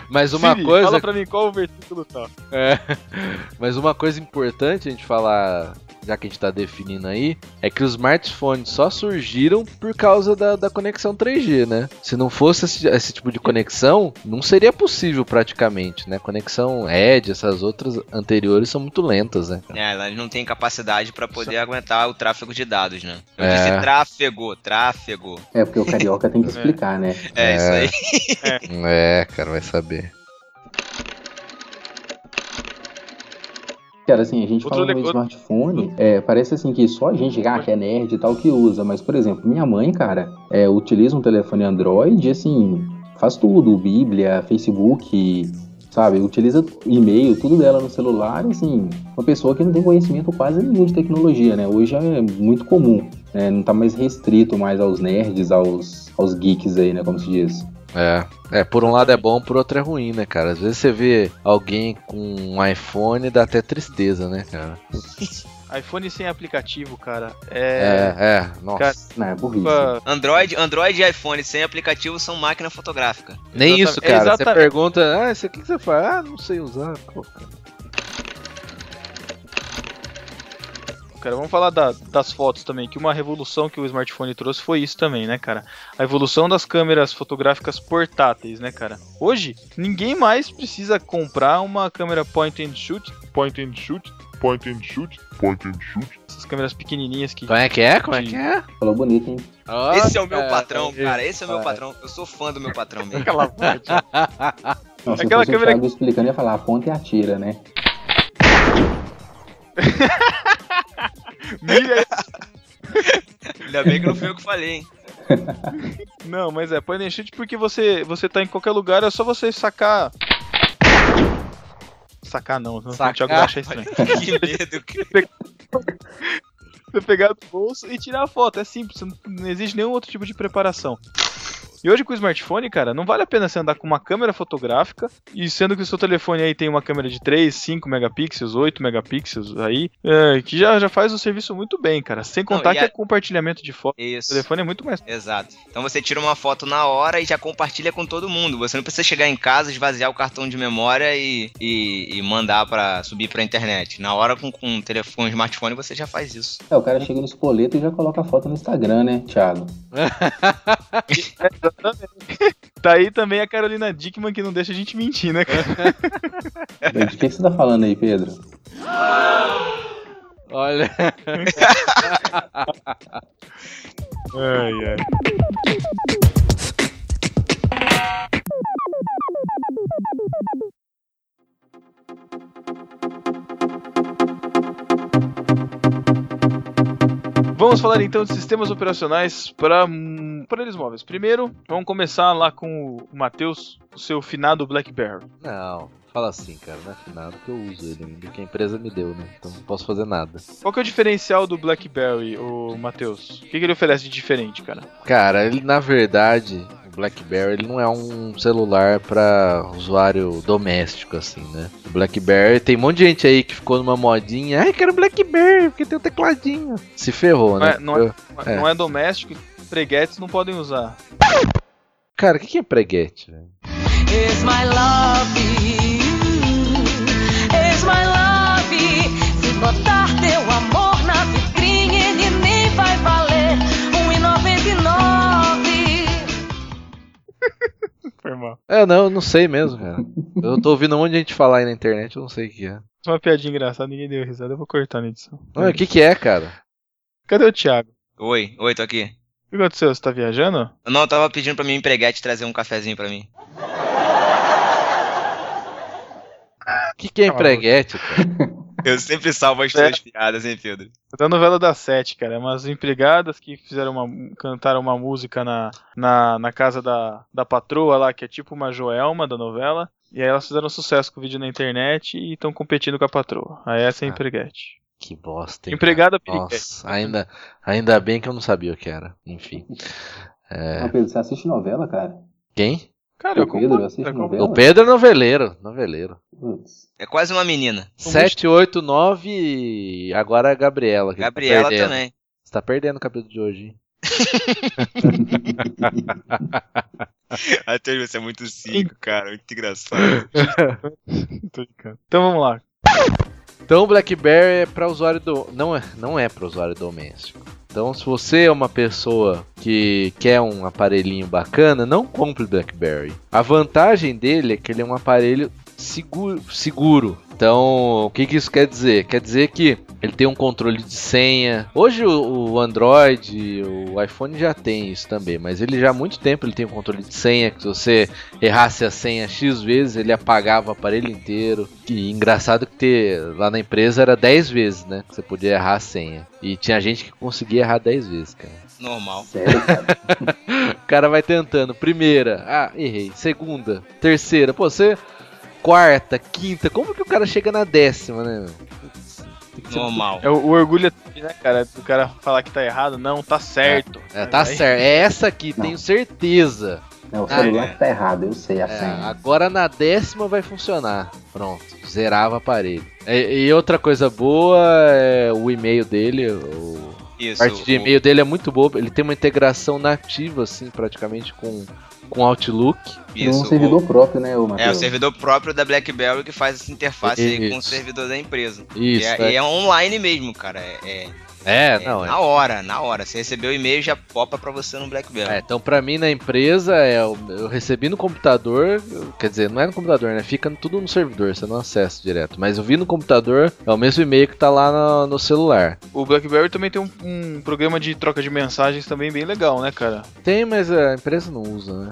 Mas uma Siri, coisa Fala pra mim qual o versículo tá. É. Mas uma coisa importante a gente falar, já que a gente tá definindo aí, é que os smartphones só surgiram por causa da, da conexão 3G, né? Se não fosse esse, esse tipo de conexão, não seria possível praticamente, né? Conexão Edge, essas outras anteriores são muito lentas, né? É, elas não têm capacidade pra poder aguentar o tráfego de dados, né? Eu É. disse tráfego, tráfego. É, porque o carioca tem que explicar, né? É, É. isso aí. É, cara, vai saber. Cara, assim, a gente Outro fala no smartphone, é, parece assim que só a gente ah, que é nerd e tal que usa, mas, por exemplo, minha mãe, cara, é, utiliza um telefone Android, assim, faz tudo, Bíblia, Facebook, sabe, utiliza e-mail, tudo dela no celular, assim, uma pessoa que não tem conhecimento quase nenhum de tecnologia, né, hoje é muito comum, né, não tá mais restrito mais aos nerds, aos, aos geeks aí, né, como se diz. É. É, por um lado é bom, por outro é ruim, né, cara? Às vezes você vê alguém com um iPhone dá até tristeza, né, cara? iPhone sem aplicativo, cara. É. É, é, nossa. Cara, Não, é burrice. Android, Android e iPhone sem aplicativo são máquina fotográfica. Nem Exata- isso, cara. Você exatamente. pergunta, ah, isso aqui que você faz? Ah, não sei usar. Pô, cara. Cara, vamos falar da- das fotos também, que uma revolução que o smartphone trouxe foi isso também, né, cara? A evolução das câmeras fotográficas portáteis, né, cara? Hoje, ninguém mais precisa comprar uma câmera point and shoot, point and shoot, Point and shoot. Point and shoot. essas câmeras pequenininhas que Como é que é? Como é que é? Falou bonito, hein? Esse é o meu Nossa, patrão, cara. cara. Esse é o meu patrão. Eu sou fã do meu patrão mesmo. aquela parte. Não, se Aquela fosse câmera- o Thiago explicando, ia falar, aponta e atira, né? Mira aí. Ainda bem que não foi eu que falei, hein? Não, mas é point and shoot porque você você tá em qualquer lugar, é só você sacar Sacar não, Sacar? o Thiago vai achar estranho. Que medo, cara. Você pegar do bolso e tirar a foto. É simples, não exige nenhum outro tipo de preparação. E hoje com o smartphone, cara, não vale a pena você andar com uma câmera fotográfica e sendo que o seu telefone aí tem uma câmera de 3, 5 megapixels, 8 megapixels aí, é, que já, já faz o serviço muito bem, cara. Sem contar e que a- é compartilhamento de foto. O Isso. telefone é muito mais. Exato. Então você tira uma foto na hora e já compartilha com todo mundo. Você não precisa chegar em casa, esvaziar o cartão de memória e, e, e mandar para subir pra internet. Na hora com, com o telefone, com o smartphone você já faz isso. É, o cara chega no espoleto e já coloca a foto no Instagram, né, Thiago? Tá aí também a Carolina Dickman que não deixa a gente mentir, né, cara? De que, que você tá falando aí, Pedro? Olha. Ai, ai. Vamos falar então de sistemas operacionais para aparelhos móveis. Primeiro, vamos começar lá com o Matheus, o seu finado BlackBerry. Não, fala assim, cara, não é final que eu uso ele ainda, que a empresa me deu, né? Então não posso fazer nada. Qual que é o diferencial do BlackBerry, o Matheus? O que, que ele oferece de diferente, cara? Cara, ele na verdade, BlackBerry ele não é um celular pra usuário doméstico assim, né? O BlackBerry tem um monte de gente aí que ficou numa modinha, ai, quero BlackBerry, porque tem um tecladinho. Se ferrou, Não né? é, não é- É. não é doméstico, preguetes não podem usar. Cara, o que, que é preguete, velho? Is my love Is my love Se botar Foi mal. É, não, eu não sei mesmo, cara. Eu tô ouvindo um monte de gente falar aí na internet, eu não sei o que é. Uma piadinha engraçada, ninguém deu risada, eu vou cortar na edição. Ah, o que que é, cara? Cadê o Thiago? Oi, oi, tô aqui. O que aconteceu? Você tá viajando? Não, eu tava pedindo pra mim empreguete trazer um cafezinho pra mim. O que que é empreguete, cara? Eu sempre salvo as É. suas piadas, hein, Pedro? Da novela da Sete, cara. Umas empregadas que fizeram uma. cantaram uma música na, na, na casa da, da patroa lá, que é tipo uma Joelma da novela. E aí elas fizeram sucesso com o vídeo na internet e estão competindo com a patroa. Aí essa é a Ah. empreguete. Que bosta, hein, Empregada. Nossa, ainda, ainda bem que eu não sabia o que era. Enfim. É, Ah, Pedro, você assiste novela, cara? Quem? Cara, O Pedro assiste eu novela? O Pedro é noveleiro, noveleiro. Putz. É quase uma menina. 7, 8, 9 e agora a Gabriela. que tá Gabriela perdendo. também. Você tá perdendo o capítulo de hoje, hein? Até você é muito cínico, cara. Muito engraçado. Então vamos lá. Então o BlackBerry é para usuário do não é não é para usuário doméstico. Então se você é uma pessoa que quer um aparelhinho bacana, não compre o BlackBerry. A vantagem dele é que ele é um aparelho seguro, seguro. Então, o que, que isso quer dizer? Quer dizer que ele tem um controle de senha. Hoje o, Android, o iPhone já tem isso também, mas ele já há muito tempo ele tem um controle de senha que se você errasse a senha X vezes, ele apagava o aparelho inteiro. Que engraçado que ter, lá na empresa era 10 vezes, né? Que você podia errar a senha. E tinha gente que conseguia errar 10 vezes, cara. Normal. Sério, cara? O cara vai tentando. Primeira, ah, errei. Segunda, terceira, pô, você. Quarta, quinta, como que o cara chega na décima, né? Normal. É o, o orgulho, né, cara? Do cara falar que tá errado. Não, tá certo. É, tá Aí- certo. É essa aqui, Não. tenho certeza. É o Ah, celular é. que tá errado, eu sei a É, senha. agora na décima vai funcionar. Pronto, zerava o aparelho. E, e outra coisa boa é o e-mail dele. O, Isso. a parte de o- e-mail dele é muito boa. Ele tem uma integração nativa, assim, praticamente com, com Outlook. Isso. um servidor o- próprio, né, o É, o servidor próprio da BlackBerry que faz essa interface aí com o servidor da empresa. Isso, e, é, é. e é online mesmo, cara. É, é- É, não, é. na hora, na hora. Você recebeu o e-mail já popa pra você no BlackBerry. É, então pra mim na empresa é o- eu recebi no computador, eu- quer dizer, não é no computador, né? Fica tudo no servidor, você não acessa direto. Mas eu vi no computador, é o mesmo e-mail que tá lá no, no celular. O BlackBerry também tem um, um programa de troca de mensagens também bem legal, né, cara? Tem, mas a empresa não usa, né?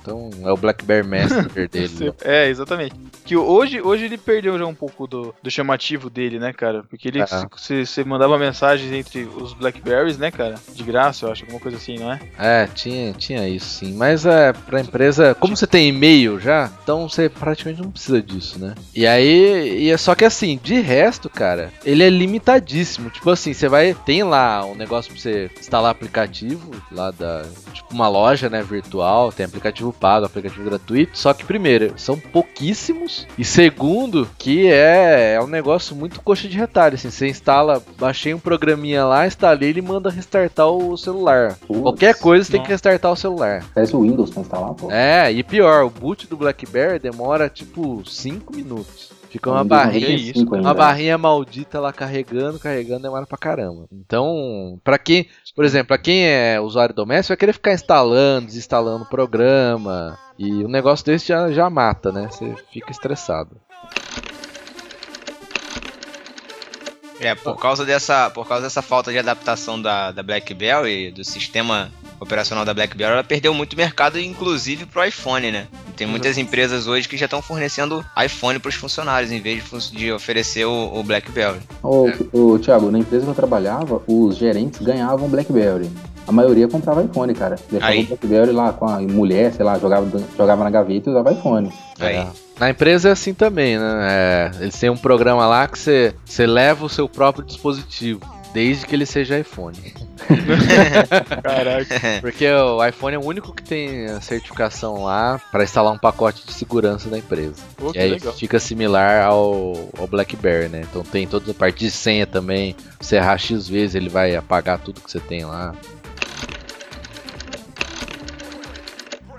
Então é o BlackBerry Messenger dele. né? É, exatamente. Que hoje, hoje ele perdeu já um pouco do, do chamativo dele, né, cara? Porque ele Ah. você você mandava mensagens entre os Blackberries, né, cara? De graça, eu acho, alguma coisa assim, não é? É, tinha, tinha isso sim. Mas é, pra empresa, como você tem e-mail já, então você praticamente não precisa disso, né? E aí, e é só que assim, de resto, cara, ele é limitadíssimo. Tipo assim, você vai. Tem lá um negócio pra você instalar aplicativo lá da. Tipo uma loja, né, virtual. Tem aplicativo pago, aplicativo gratuito. Só que, primeiro, são pouquíssimos. E segundo, que é, é um negócio muito coxa de retalho. Assim, você instala, baixei um programinha lá, instalei ele manda restartar o celular. Putz, Qualquer coisa você tem que restartar o celular. Parece o Windows pra instalar, pô. É, e pior, o boot do BlackBerry demora tipo 5 minutos. Fica uma barrinha, 95 ainda. uma barrinha maldita lá carregando, carregando, demora pra caramba. Então, pra quem, por exemplo, pra quem é usuário doméstico, vai querer ficar instalando, desinstalando o programa. E um negócio desse já, já mata, né? Você fica estressado. É, por causa dessa, por causa dessa falta de adaptação da, da BlackBerry, do sistema operacional da BlackBerry, ela perdeu muito mercado, inclusive pro iPhone, né? Tem muitas empresas hoje que já estão fornecendo iPhone pros funcionários, em vez de, de oferecer o, o BlackBerry. Ô, É. ô, Thiago, na empresa que eu trabalhava, os gerentes ganhavam Blackberry. A maioria comprava iPhone, cara. Deixava Aí. o Blackberry lá com a mulher, sei lá, jogava, jogava na gaveta e usava iPhone. Aí. É. Na empresa é assim também, né? É, eles têm um programa lá que você, você leva o seu próprio dispositivo, desde que ele seja iPhone. Caraca. Porque o iPhone é o único que tem a certificação lá para instalar um pacote de segurança da empresa. Pô, E aí legal. fica similar ao, ao BlackBerry, né? Então tem toda a parte de senha também. Você errar X vezes, ele vai apagar tudo que você tem lá.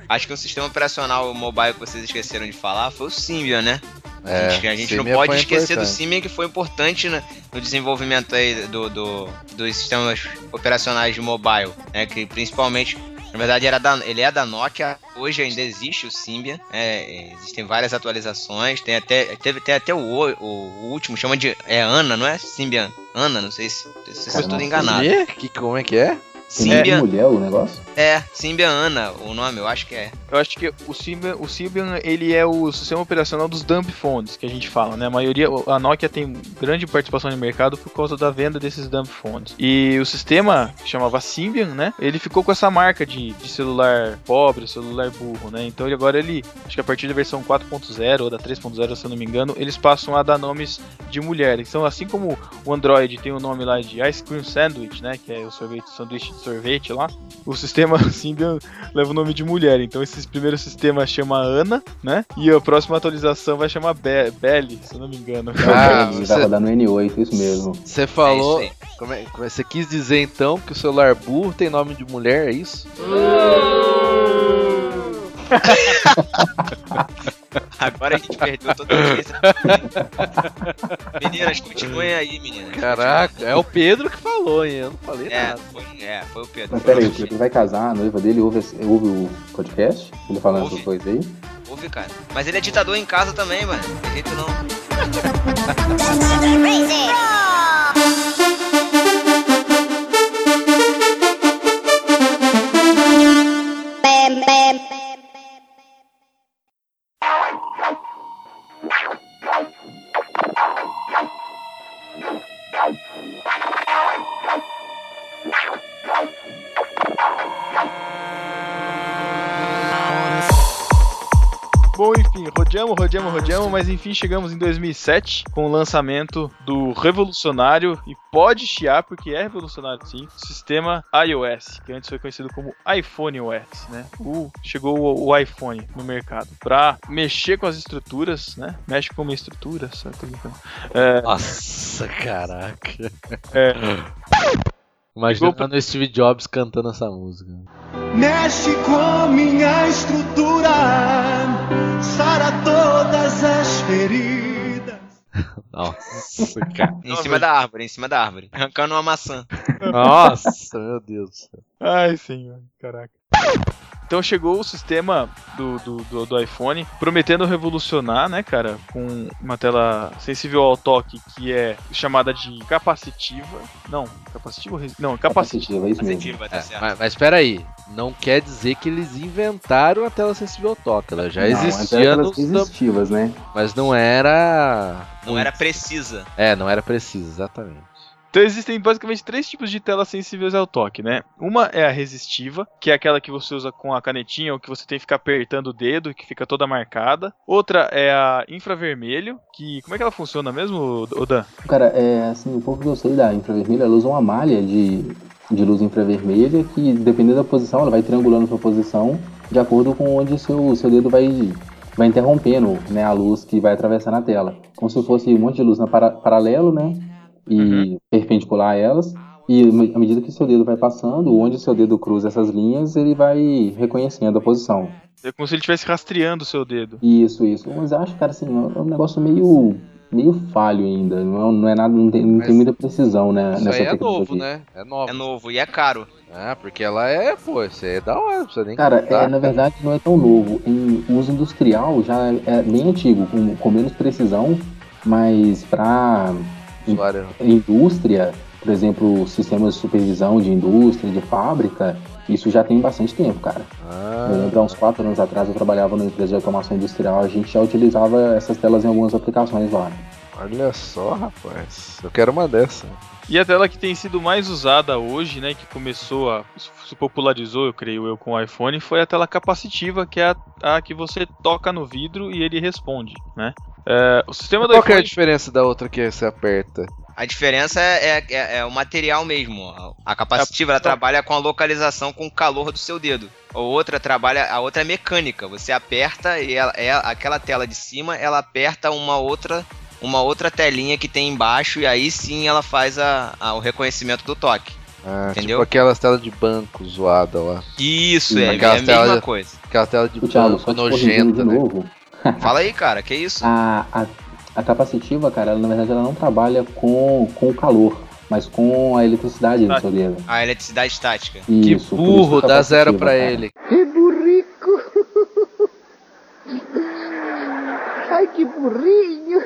Acho que o sistema operacional mobile que vocês esqueceram de falar foi o Symbian, né? É, a gente, a gente não pode esquecer do importante. Symbian que foi importante né, no desenvolvimento aí do, do- dos sistemas operacionais de mobile, né? Que principalmente, na verdade, era da, ele é da Nokia. Hoje ainda existe o Symbian. é, é, existem várias atualizações. Tem até, teve, tem até o, o, o último, chama de é Ana, não é? Symbian Ana, não sei se, se eu Cara, estou enganado. Quê? Que, como é que é? Symbian, mulher o negócio? É, Symbian o nome, eu acho que é. Eu acho que o Symbian, o Symbian, ele é o sistema operacional dos dump phones, que a gente fala, né? A maioria, a Nokia tem grande participação de mercado por causa da venda desses dump phones. E o sistema, que chamava Symbian, né? Ele ficou com essa marca de, de celular pobre, celular burro, né? Então ele agora ele, acho que a partir da versão 4.0 ou da 3.0, se eu não me engano, eles passam a dar nomes de mulher. Então, assim como o Android tem o nome lá de Ice Cream Sandwich, né? Que é o sorvete sanduíche de sorvete lá. O sistema Symbian leva o nome de mulher, então esse primeiro sistema chama Ana, né? E a próxima atualização vai chamar Be Belly, se eu não me engano. Ah, Ele você- vai rodar no N8, isso mesmo. Você falou. É isso como é- você quis dizer então que o celular burro tem nome de mulher, é isso? Agora a gente perdeu toda a audiência. meninas, continuem aí, meninas. Caraca, é o Pedro que falou, hein? Eu não falei É, nada. foi, é, foi o Pedro. Mas peraí, o Pedro vai casar, a noiva dele ouve, ouve o podcast? Ele falando Ouve. essas coisas aí? Ouve, cara. Mas ele é ditador em casa também, mano. Não tem jeito não. Rodeamos, rodeamos, mas enfim chegamos em 2007 com o lançamento do revolucionário e pode chiar porque é revolucionário sim, sistema iOS, que antes foi conhecido como iPhone OS, né? O, chegou o, o iPhone no mercado para mexer com as estruturas, né? Mexe com uma estrutura, só tô brincando. É, Nossa, caraca. é, Imaginando o Steve Jobs cantando essa música. Mexe com minha estrutura, sara todas as feridas. Nossa, cara. Em cima da árvore, em cima da árvore. Arrancando uma maçã. Nossa, meu Deus do céu. Ai, senhor, caraca. Então chegou o sistema do, do, do, do iPhone, prometendo revolucionar, né, cara, com uma tela sensível ao toque que é chamada de capacitiva. Não, capacitiva? Não, capacitiva. Capacitiva, é isso mesmo. Tá É, mas, mas espera aí, não quer dizer que eles inventaram a tela sensível ao toque, ela já Não, existia nos resistivas, né? mas não era Não era precisa. É, não era preciso, exatamente. Então existem basicamente três tipos de telas sensíveis ao toque, né? Uma é a resistiva, que é aquela que você usa com a canetinha ou que você tem que ficar apertando o dedo, que fica toda marcada. Outra é a infravermelho, que como é que ela funciona mesmo, Odan? Cara, é assim, um pouco que eu sei da infravermelha, ela usa uma malha de, de luz infravermelha que, dependendo da posição, ela vai triangulando sua posição de acordo com onde seu, seu dedo vai, vai interrompendo né, a luz que vai atravessar na tela. Como se fosse um monte de luz na para, paralelo, né? E perpendicular a elas. E à medida que seu dedo vai passando, onde seu dedo cruza essas linhas, ele vai reconhecendo a posição. É como se ele estivesse rastreando o seu dedo. Isso, isso. Mas eu acho, cara, assim, é um negócio meio, meio falho ainda. Não é, não é nada, não tem, não tem muita precisão né, Isso nessa aí é tecnologia. novo, né? É novo. É novo e é caro. Ah, porque ela é, pô, isso aí é da hora, precisa nem Cara, contar. é, na verdade não é tão novo. Em uso industrial já é bem antigo, com, com menos precisão, mas para Usuário. indústria, por exemplo, sistemas de supervisão de indústria, de fábrica, isso já tem bastante tempo, cara. Ah, Eu lembro há uns quatro anos atrás eu trabalhava numa empresa de automação industrial, a gente já utilizava essas telas em algumas aplicações lá. olha só, rapaz. Eu quero uma dessa. E a tela que tem sido mais usada hoje, né, que começou a se popularizou, eu creio eu, com o iPhone, foi a tela capacitiva, que é a, a que você toca no vidro e ele responde, né? É, o sistema do Qual que é a iPhone diferença da outra que você aperta? A diferença é, é- é o material mesmo. A- capacitiva ela Então- trabalha com a localização com o calor do seu dedo. A outra trabalha, a outra é mecânica. Você aperta e ela, é aquela tela de cima, ela aperta uma outra uma outra telinha que tem embaixo e aí sim ela faz a, a- o reconhecimento do toque. Ah, Entendeu? tipo aquelas telas de banco zoada lá. Isso, é, é a Aquelas mesma telas- coisa. Aquela tela de banco nojenta, de né? Fala aí, cara, que isso? a, a, a capacitiva, cara, ela, na verdade ela não trabalha com, com o calor, mas com a eletricidade do Tá. seu dedo. A eletricidade estática. Que Isso, por burro, isso que dá zero pra cara. ele. Que burrico! Ai, que burrinho!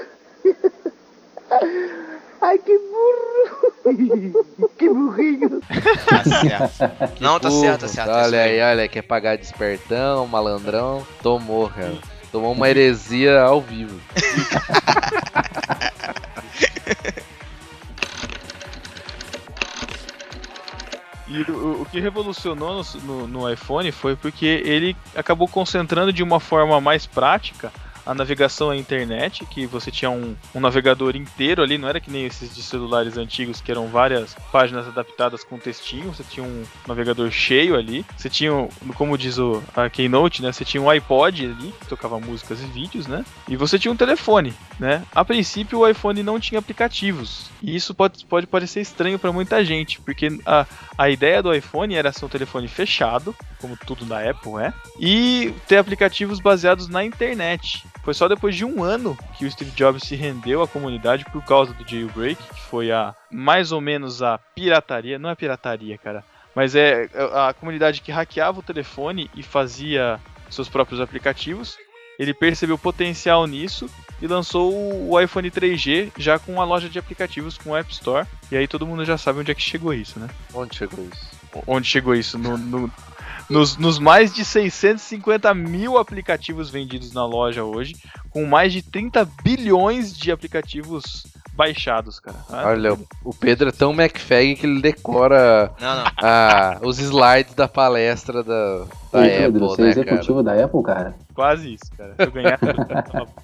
Ai, que burro! Que burrinho! Tá certo. Não, tá Burro. certo, tá certo. é isso Olha aí, olha, quer pagar despertão, malandrão. Tomou, cara. Tomou uma heresia ao vivo. E o, o que revolucionou no, no- no iPhone foi porque ele acabou concentrando de uma forma mais prática a navegação à internet, que você tinha um, um navegador inteiro ali, não era que nem esses de celulares antigos que eram várias páginas adaptadas com textinho, você tinha um navegador cheio ali, você tinha, como diz o, a Keynote, né, você tinha um iPod ali, que tocava músicas e vídeos, né, e você tinha um telefone, né. A princípio o iPhone não tinha aplicativos, e isso pode, pode parecer estranho para muita gente, porque a, a ideia do iPhone era ser um telefone fechado, como tudo da Apple é, e ter aplicativos baseados na internet. Foi só depois de um ano que o Steve Jobs se rendeu à comunidade por causa do jailbreak, que foi a mais ou menos a pirataria, não é pirataria, cara, mas é a comunidade que hackeava o telefone e fazia seus próprios aplicativos. Ele percebeu potencial nisso e lançou o iPhone 3G já com a loja de aplicativos com o App Store. E aí todo mundo já sabe onde é que chegou isso, né? Onde chegou isso? Onde chegou isso? No- no- nos, nos mais de 650 mil aplicativos vendidos na loja hoje, com mais de 30 bilhões de aplicativos baixados, cara. Ah, Olha, o- o Pedro é tão McFag que ele decora Não, não. a- os slides da palestra da, da Ei, Pedro, Apple, você é né, cara? executivo da Apple, cara? Quase isso, cara. Se eu ganhar.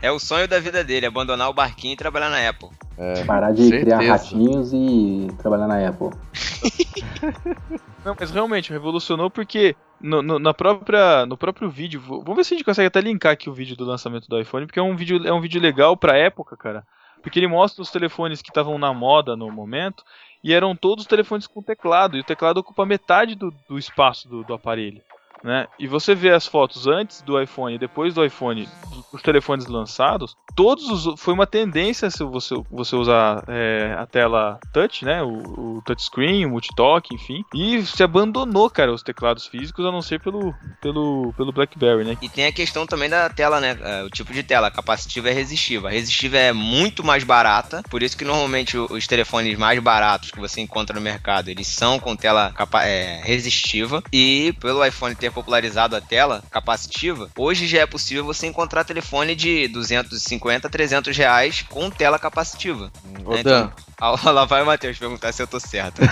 É o sonho da vida dele, abandonar o barquinho e trabalhar na Apple. É, Parar de certeza. criar ratinhos e trabalhar na Apple. Não, mas realmente revolucionou porque no, no- na própria, no próprio vídeo, vamos ver se a gente consegue até linkar aqui o vídeo do lançamento do iPhone, porque é um vídeo, é um vídeo legal pra época, cara. Porque ele mostra os telefones que estavam na moda no momento e eram todos telefones com teclado, e o teclado ocupa metade do, do espaço do, do aparelho. Né? E você vê as fotos antes do iPhone e depois do iPhone, os telefones lançados, todos os, foi uma tendência se você, você usar é, a tela touch, né? O, o touchscreen, o multitalk, enfim. E se abandonou, cara, os teclados físicos, a não ser pelo, pelo, pelo BlackBerry, né? E tem a questão também da tela, né? É, O tipo de tela, capacitiva é resistiva. A resistiva é muito mais barata, por isso que normalmente os telefones mais baratos que você encontra no mercado, eles são com tela é, resistiva. E pelo iPhone ter popularizado a tela capacitiva, hoje já é possível você encontrar telefone de 250, 300 reais com tela capacitiva. Ô, É, Dan, Ah, lá vai o Matheus perguntar se eu tô certo.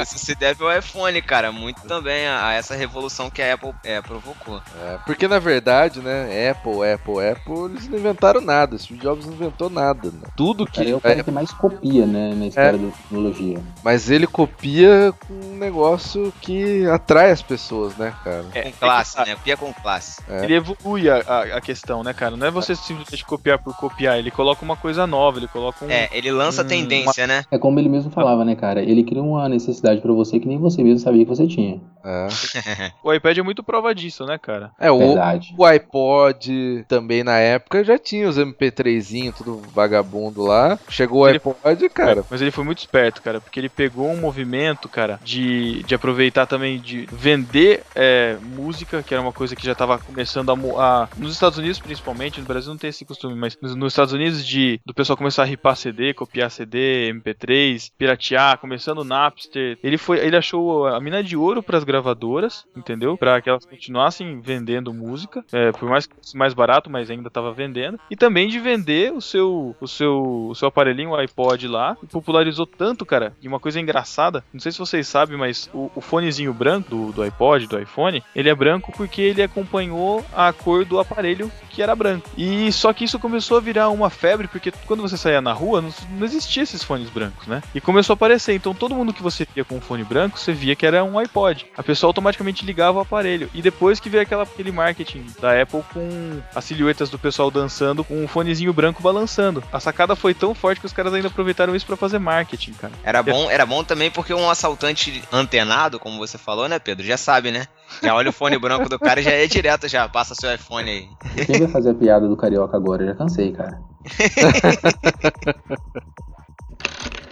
Isso se deve ao iPhone, cara, muito também a, a essa revolução que a Apple é, provocou. é, porque na verdade, né, Apple, Apple, Apple, eles não inventaram nada. Steve Jobs não inventou nada. Né? Tudo que. Cara, é o cara que mais copia, né, na história da tecnologia. Mas ele copia com um negócio que atrai as pessoas, né, cara? É, Com classe, né? Copia com classe. É. Ele evolui a, a, a questão, né, cara? Não é você simplesmente copiar por copiar, ele coloca uma coisa nova, ele coloca um. É, ele lança Hum, tendência, né? É como ele mesmo falava, né, cara? Ele cria uma necessidade pra você que nem você mesmo sabia que você tinha. É, O iPad é muito prova disso, né, cara? É, o, Verdade. o iPod também na época já tinha os MP3zinho, tudo vagabundo lá. Chegou o Ele- iPod, cara. Mas ele foi muito esperto, cara, porque ele pegou um movimento, cara, de, de aproveitar também de vender é, música, que era uma coisa que já tava começando a, a. Nos Estados Unidos, principalmente, no Brasil não tem esse costume, mas nos, nos Estados Unidos, de do pessoal começar a ripar CD, copiar CD, MP3, piratear, começando o Napster. Ele foi, ele achou a mina de ouro pras gravadoras, entendeu? Pra que elas continuassem vendendo música, é, por mais mais barato, mas ainda tava vendendo. E também de vender o seu, o seu, o seu aparelhinho, o iPod lá, popularizou tanto, cara. E uma coisa engraçada, não sei se vocês sabem, mas o, o fonezinho branco do, do iPod, do iPhone, ele é branco porque ele acompanhou a cor do aparelho que era branco. E só que isso começou a virar uma febre, porque quando você saía na rua, não, não existia esses fones brancos, né? E começou a aparecer. Então todo mundo que você via com um fone branco, você via que era um iPod. A pessoa automaticamente ligava o aparelho. E depois que veio aquela, aquele marketing da Apple com as silhuetas do pessoal dançando com um fonezinho branco balançando. A sacada foi tão forte que os caras ainda aproveitaram isso pra fazer marketing, cara. Era bom, era bom também porque um assaltante antenado, como você falou, né, Pedro? Já sabe, né? Já olha o fone branco do cara e já é direto, já passa seu iPhone aí. Quem vai fazer a piada do carioca agora? Eu já cansei, cara.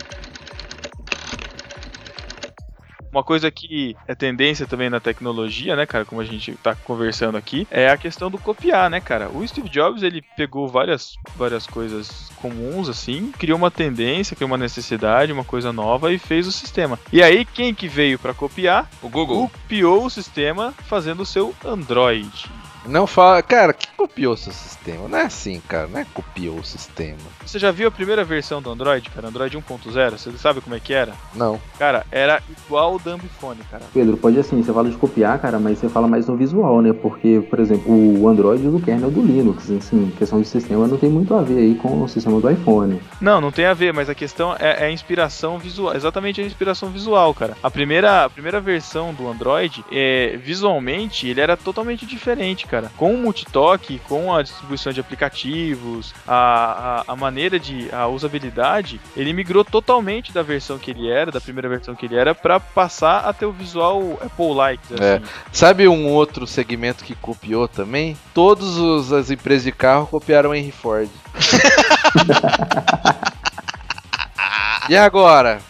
Uma coisa que é tendência também na tecnologia, né, cara, como a gente tá conversando aqui, é a questão do copiar, né, cara? O Steve Jobs, ele pegou várias, várias coisas comuns, assim, criou uma tendência, criou uma necessidade, uma coisa nova e fez o sistema. E aí, quem que veio pra copiar? O Google. Copiou o sistema fazendo o seu Android. Não fala. Cara, que copiou seu sistema? Não é assim, cara. Não é copiou o sistema. Você já viu a primeira versão do Android, cara? Android 1.0? Você sabe como é que era? Não. Cara, era igual o da Ambifone, cara. Pedro, pode assim, você fala de copiar, cara, mas você fala mais no visual, né? Porque, por exemplo, o Android usa o kernel do Linux, assim, questão de sistema não tem muito a ver aí com o sistema do iPhone. Não, não tem a ver, mas a questão é, é a inspiração visual. Exatamente a inspiração visual, cara. A primeira, a primeira versão do Android, é, visualmente, ele era totalmente diferente, cara. Com o multitoque, com a distribuição de aplicativos, a, a, a maneira de. a usabilidade, ele migrou totalmente da versão que ele era, da primeira versão que ele era, pra passar a ter o visual Apple-like, É. assim. Sabe um outro segmento que copiou também? Todas os- as empresas de carro copiaram o Henry Ford. e agora?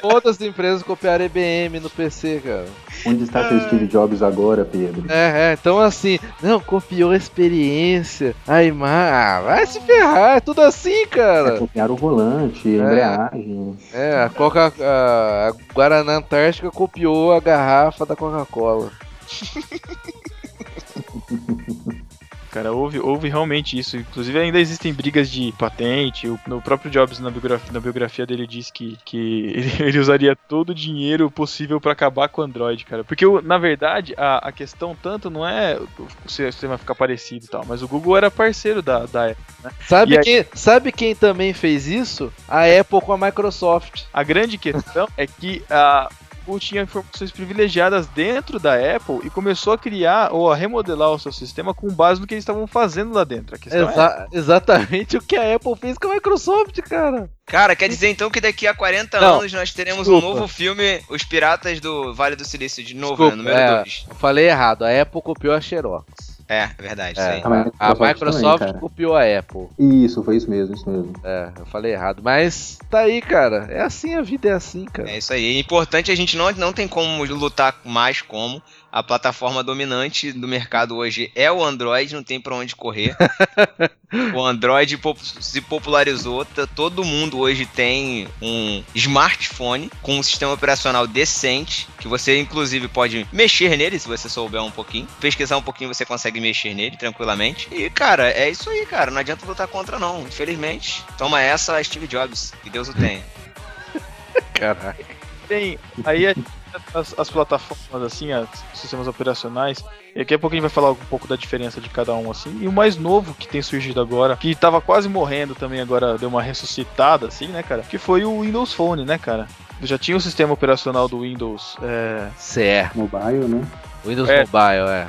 Todas as empresas copiaram IBM no PC, cara. Onde está seu Steve Jobs agora, Pedro? É, é, então assim, não, copiou a experiência. Aí, mas vai se ferrar, é tudo assim, cara. Copiaram o volante, a embreagem. É, a Coca a, a Guaraná Antártica copiou a garrafa da Coca-Cola. Cara, houve, houve realmente isso. Inclusive, ainda existem brigas de patente. O, no próprio Jobs, na biografia, na biografia dele, diz que, que ele, ele usaria todo o dinheiro possível pra acabar com o Android, cara. Porque, na verdade, a, a questão tanto não é o sistema ficar parecido e tal, mas o Google era parceiro da, da Apple. Né? Sabe E quem, sabe quem também fez isso? A Apple com a Microsoft. A grande questão é que a Google tinha informações privilegiadas dentro da Apple e começou a criar ou a remodelar o seu sistema com base no que eles estavam fazendo lá dentro. A questão é Exa- exatamente o que a Apple fez com a Microsoft, cara. Cara, quer dizer então que daqui a 40 Não, anos nós teremos desculpa. um novo filme, Os Piratas do Vale do Silício, de novo, Desculpa, né? Número é, 2. eu falei errado. A Apple copiou a Xerox. É, é verdade, É, isso aí. A Microsoft a Microsoft também, copiou a Apple. Isso, foi isso mesmo, isso mesmo. É, eu falei errado. Mas tá aí, cara. É assim, a vida é assim, cara. É isso aí. É importante, a gente não, não tem como lutar mais como. A plataforma dominante do mercado hoje é o Android, não tem pra onde correr. o Android pop- se popularizou, tá- todo mundo hoje tem um smartphone com um sistema operacional decente, que você inclusive pode mexer nele se você souber um pouquinho. Pesquisar um pouquinho você consegue mexer nele tranquilamente. E cara, é isso aí, cara. Não adianta lutar contra não, infelizmente. Toma essa, Steve Jobs. Que Deus o tenha. Caraca. tem aí a- as, as plataformas assim, os sistemas operacionais. E daqui a pouco a gente vai falar um pouco da diferença de cada um assim. E o mais novo que tem surgido agora, que tava quase morrendo também agora deu uma ressuscitada assim, né, cara? Que foi o Windows Phone, né, cara? Já tinha o sistema operacional do Windows é, CE. Mobile, né? Windows É. Mobile, é.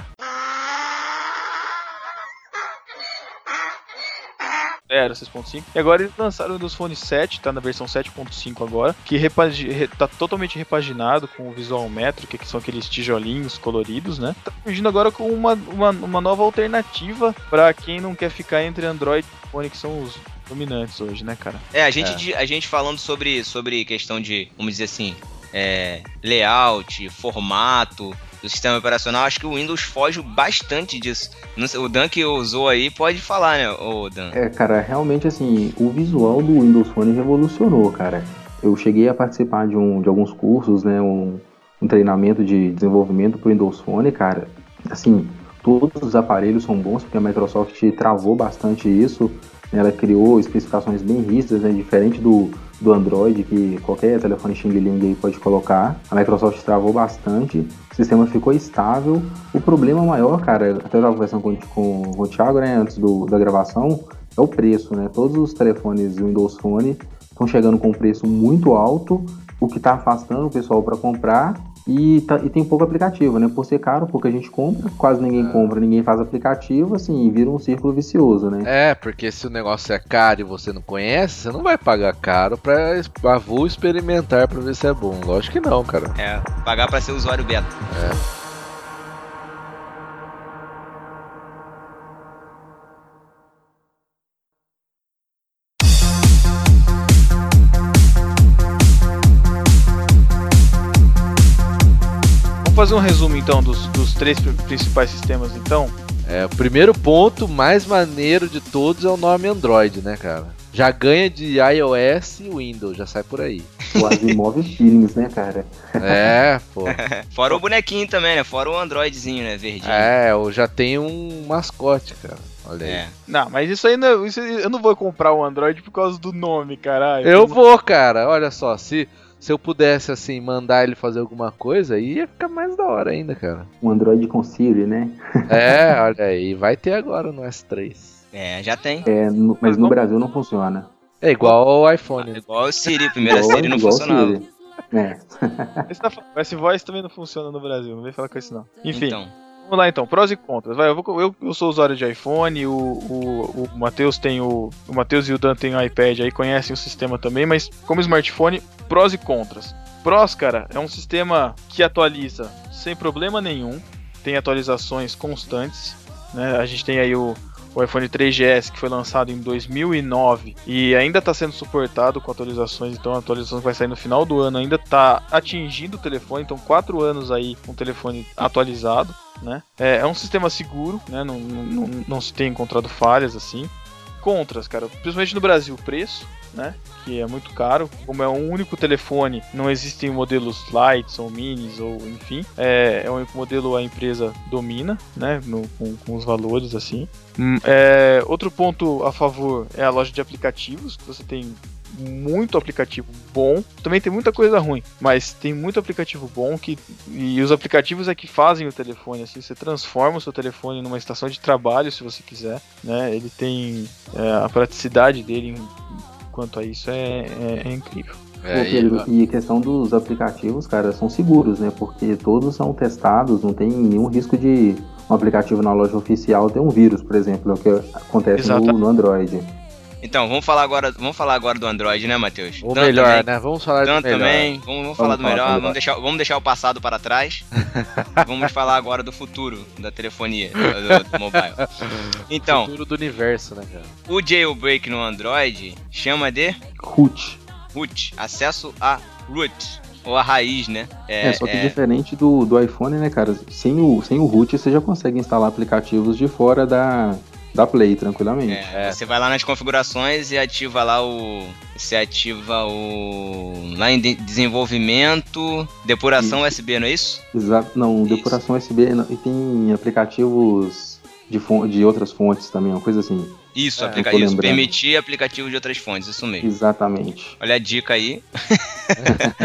Era 6.5. E agora eles lançaram o Windows Phone 7, tá na versão 7.5 agora, que repagi- re- tá totalmente repaginado com o visual métrico, que são aqueles tijolinhos coloridos, né? Tá surgindo agora com uma, uma, uma nova alternativa pra quem não quer ficar entre Android e iPhone, que são os dominantes hoje, né, cara? É, a gente, É. a gente falando sobre, sobre questão de, vamos dizer assim, é, layout, formato do sistema operacional, acho que o Windows foge bastante disso. Sei, o Dan que usou aí pode falar, né, o Dan? É, cara, realmente assim, o visual do Windows Phone revolucionou, cara. Eu cheguei a participar de, um, de alguns cursos, né, um, um treinamento de desenvolvimento para o Windows Phone, cara. Assim, todos os aparelhos são bons, porque a Microsoft travou bastante isso. né, Ela criou especificações bem rígidas, né, diferente do, do Android, que qualquer telefone Xing Ling aí pode colocar. A Microsoft travou bastante, o sistema ficou estável. O problema maior, cara, até eu estava conversando com, com, com o Thiago, né, antes do, da gravação, é o preço, né? Todos os telefones Windows Phone estão chegando com um preço muito alto, o que está afastando o pessoal para comprar. E, tá- e tem pouco aplicativo, né? Por ser caro, pouca gente compra, quase ninguém compra, ninguém faz aplicativo, assim, vira um círculo vicioso, né? É, porque se o negócio é caro e você não conhece, você não vai pagar caro pra pra vou experimentar pra ver se é bom. Lógico que não, cara. É, pagar pra ser usuário beta. Vamos fazer um resumo então dos, dos três pri- principais sistemas, então. É, o primeiro ponto mais maneiro de todos é o nome Android, né, cara? Já ganha de iOS e Windows, já sai por aí. O Asimov Feelings, né, cara? É, pô. Fora o bonequinho também, né? Fora o Androidzinho, né? Verdinho. É, eu já tenho um mascote, cara. Olha aí. É. Não, mas isso aí não, isso aí- eu não vou comprar o Android por causa do nome, caralho. Eu vou, cara. Olha só, se, se eu pudesse, assim, mandar ele fazer alguma coisa, aí ia ficar mais da hora ainda, cara. Um Android com Siri, né? É, olha aí. Vai ter agora no S3. É, já tem. É, no- mas no Brasil não funciona. É igual ao iPhone. né? Igual o Siri, primeira Igual- Siri não igual funcionava. Siri. É. Esse, o S-Voice também não funciona no Brasil, não vem falar com isso não. Enfim, Então, vamos lá então, prós e contras. Vai, eu, vou- eu- eu sou usuário de iPhone, o, o, o Matheus tem o. O Matheus e o Dan tem o iPad aí, conhecem o sistema também, mas como smartphone, prós e contras. Prós, cara, é um sistema que atualiza sem problema nenhum, tem atualizações constantes. Né? A gente tem aí o, o iPhone 3GS que foi lançado em 2009 e ainda está sendo suportado com atualizações, então a atualização vai sair no final do ano ainda está atingindo o telefone, então quatro anos aí com o telefone atualizado. Né? É, é um sistema seguro, né? não, não, não, não se tem encontrado falhas assim. Contras, cara, principalmente no Brasil, preço, né? Que é muito caro. Como é um único telefone, não existem modelos lights ou minis ou enfim. É, é o único modelo a empresa domina, né? No, com, com os valores assim. Hum, é, outro ponto a favor é a loja de aplicativos, que você tem muito aplicativo bom. Também tem muita coisa ruim, mas tem muito aplicativo bom que e os aplicativos é que fazem o telefone assim. Você transforma o seu telefone numa estação de trabalho, se você quiser, né? Ele tem é, a praticidade dele em- quanto a isso é, é- é incrível. É, Ô, Pedro, e a questão dos aplicativos, cara, são seguros, né? Porque todos são testados, não tem nenhum risco de um aplicativo na loja oficial ter um vírus, por exemplo, é o que acontece no, no Android. Então vamos falar agora, vamos falar agora do Android, né, Matheus? o Dan melhor, também, né? Vamos falar do melhor. também, vamos, vamos falar do falar melhor, do melhor. vamos deixar, vamos deixar o passado para trás. vamos falar agora do futuro da telefonia, do, do mobile. Então, Futuro do universo, né, cara? o jailbreak no Android chama de Root. root, acesso a root, ou a raiz, né? É, só que diferente do, do iPhone, né, cara? Sem o, sem o root você já consegue instalar aplicativos de fora da, da Play tranquilamente. É, Você vai lá nas configurações e ativa lá o. Você ativa o. Lá em de- desenvolvimento, depuração USB, não é isso? Exato. Não, Isso. depuração USB não- e tem aplicativos de, de outras fontes também, uma coisa assim. Isso, É, aplica isso. lembrando. Permitir aplicativo de outras fontes, isso mesmo. Exatamente. Olha a dica aí.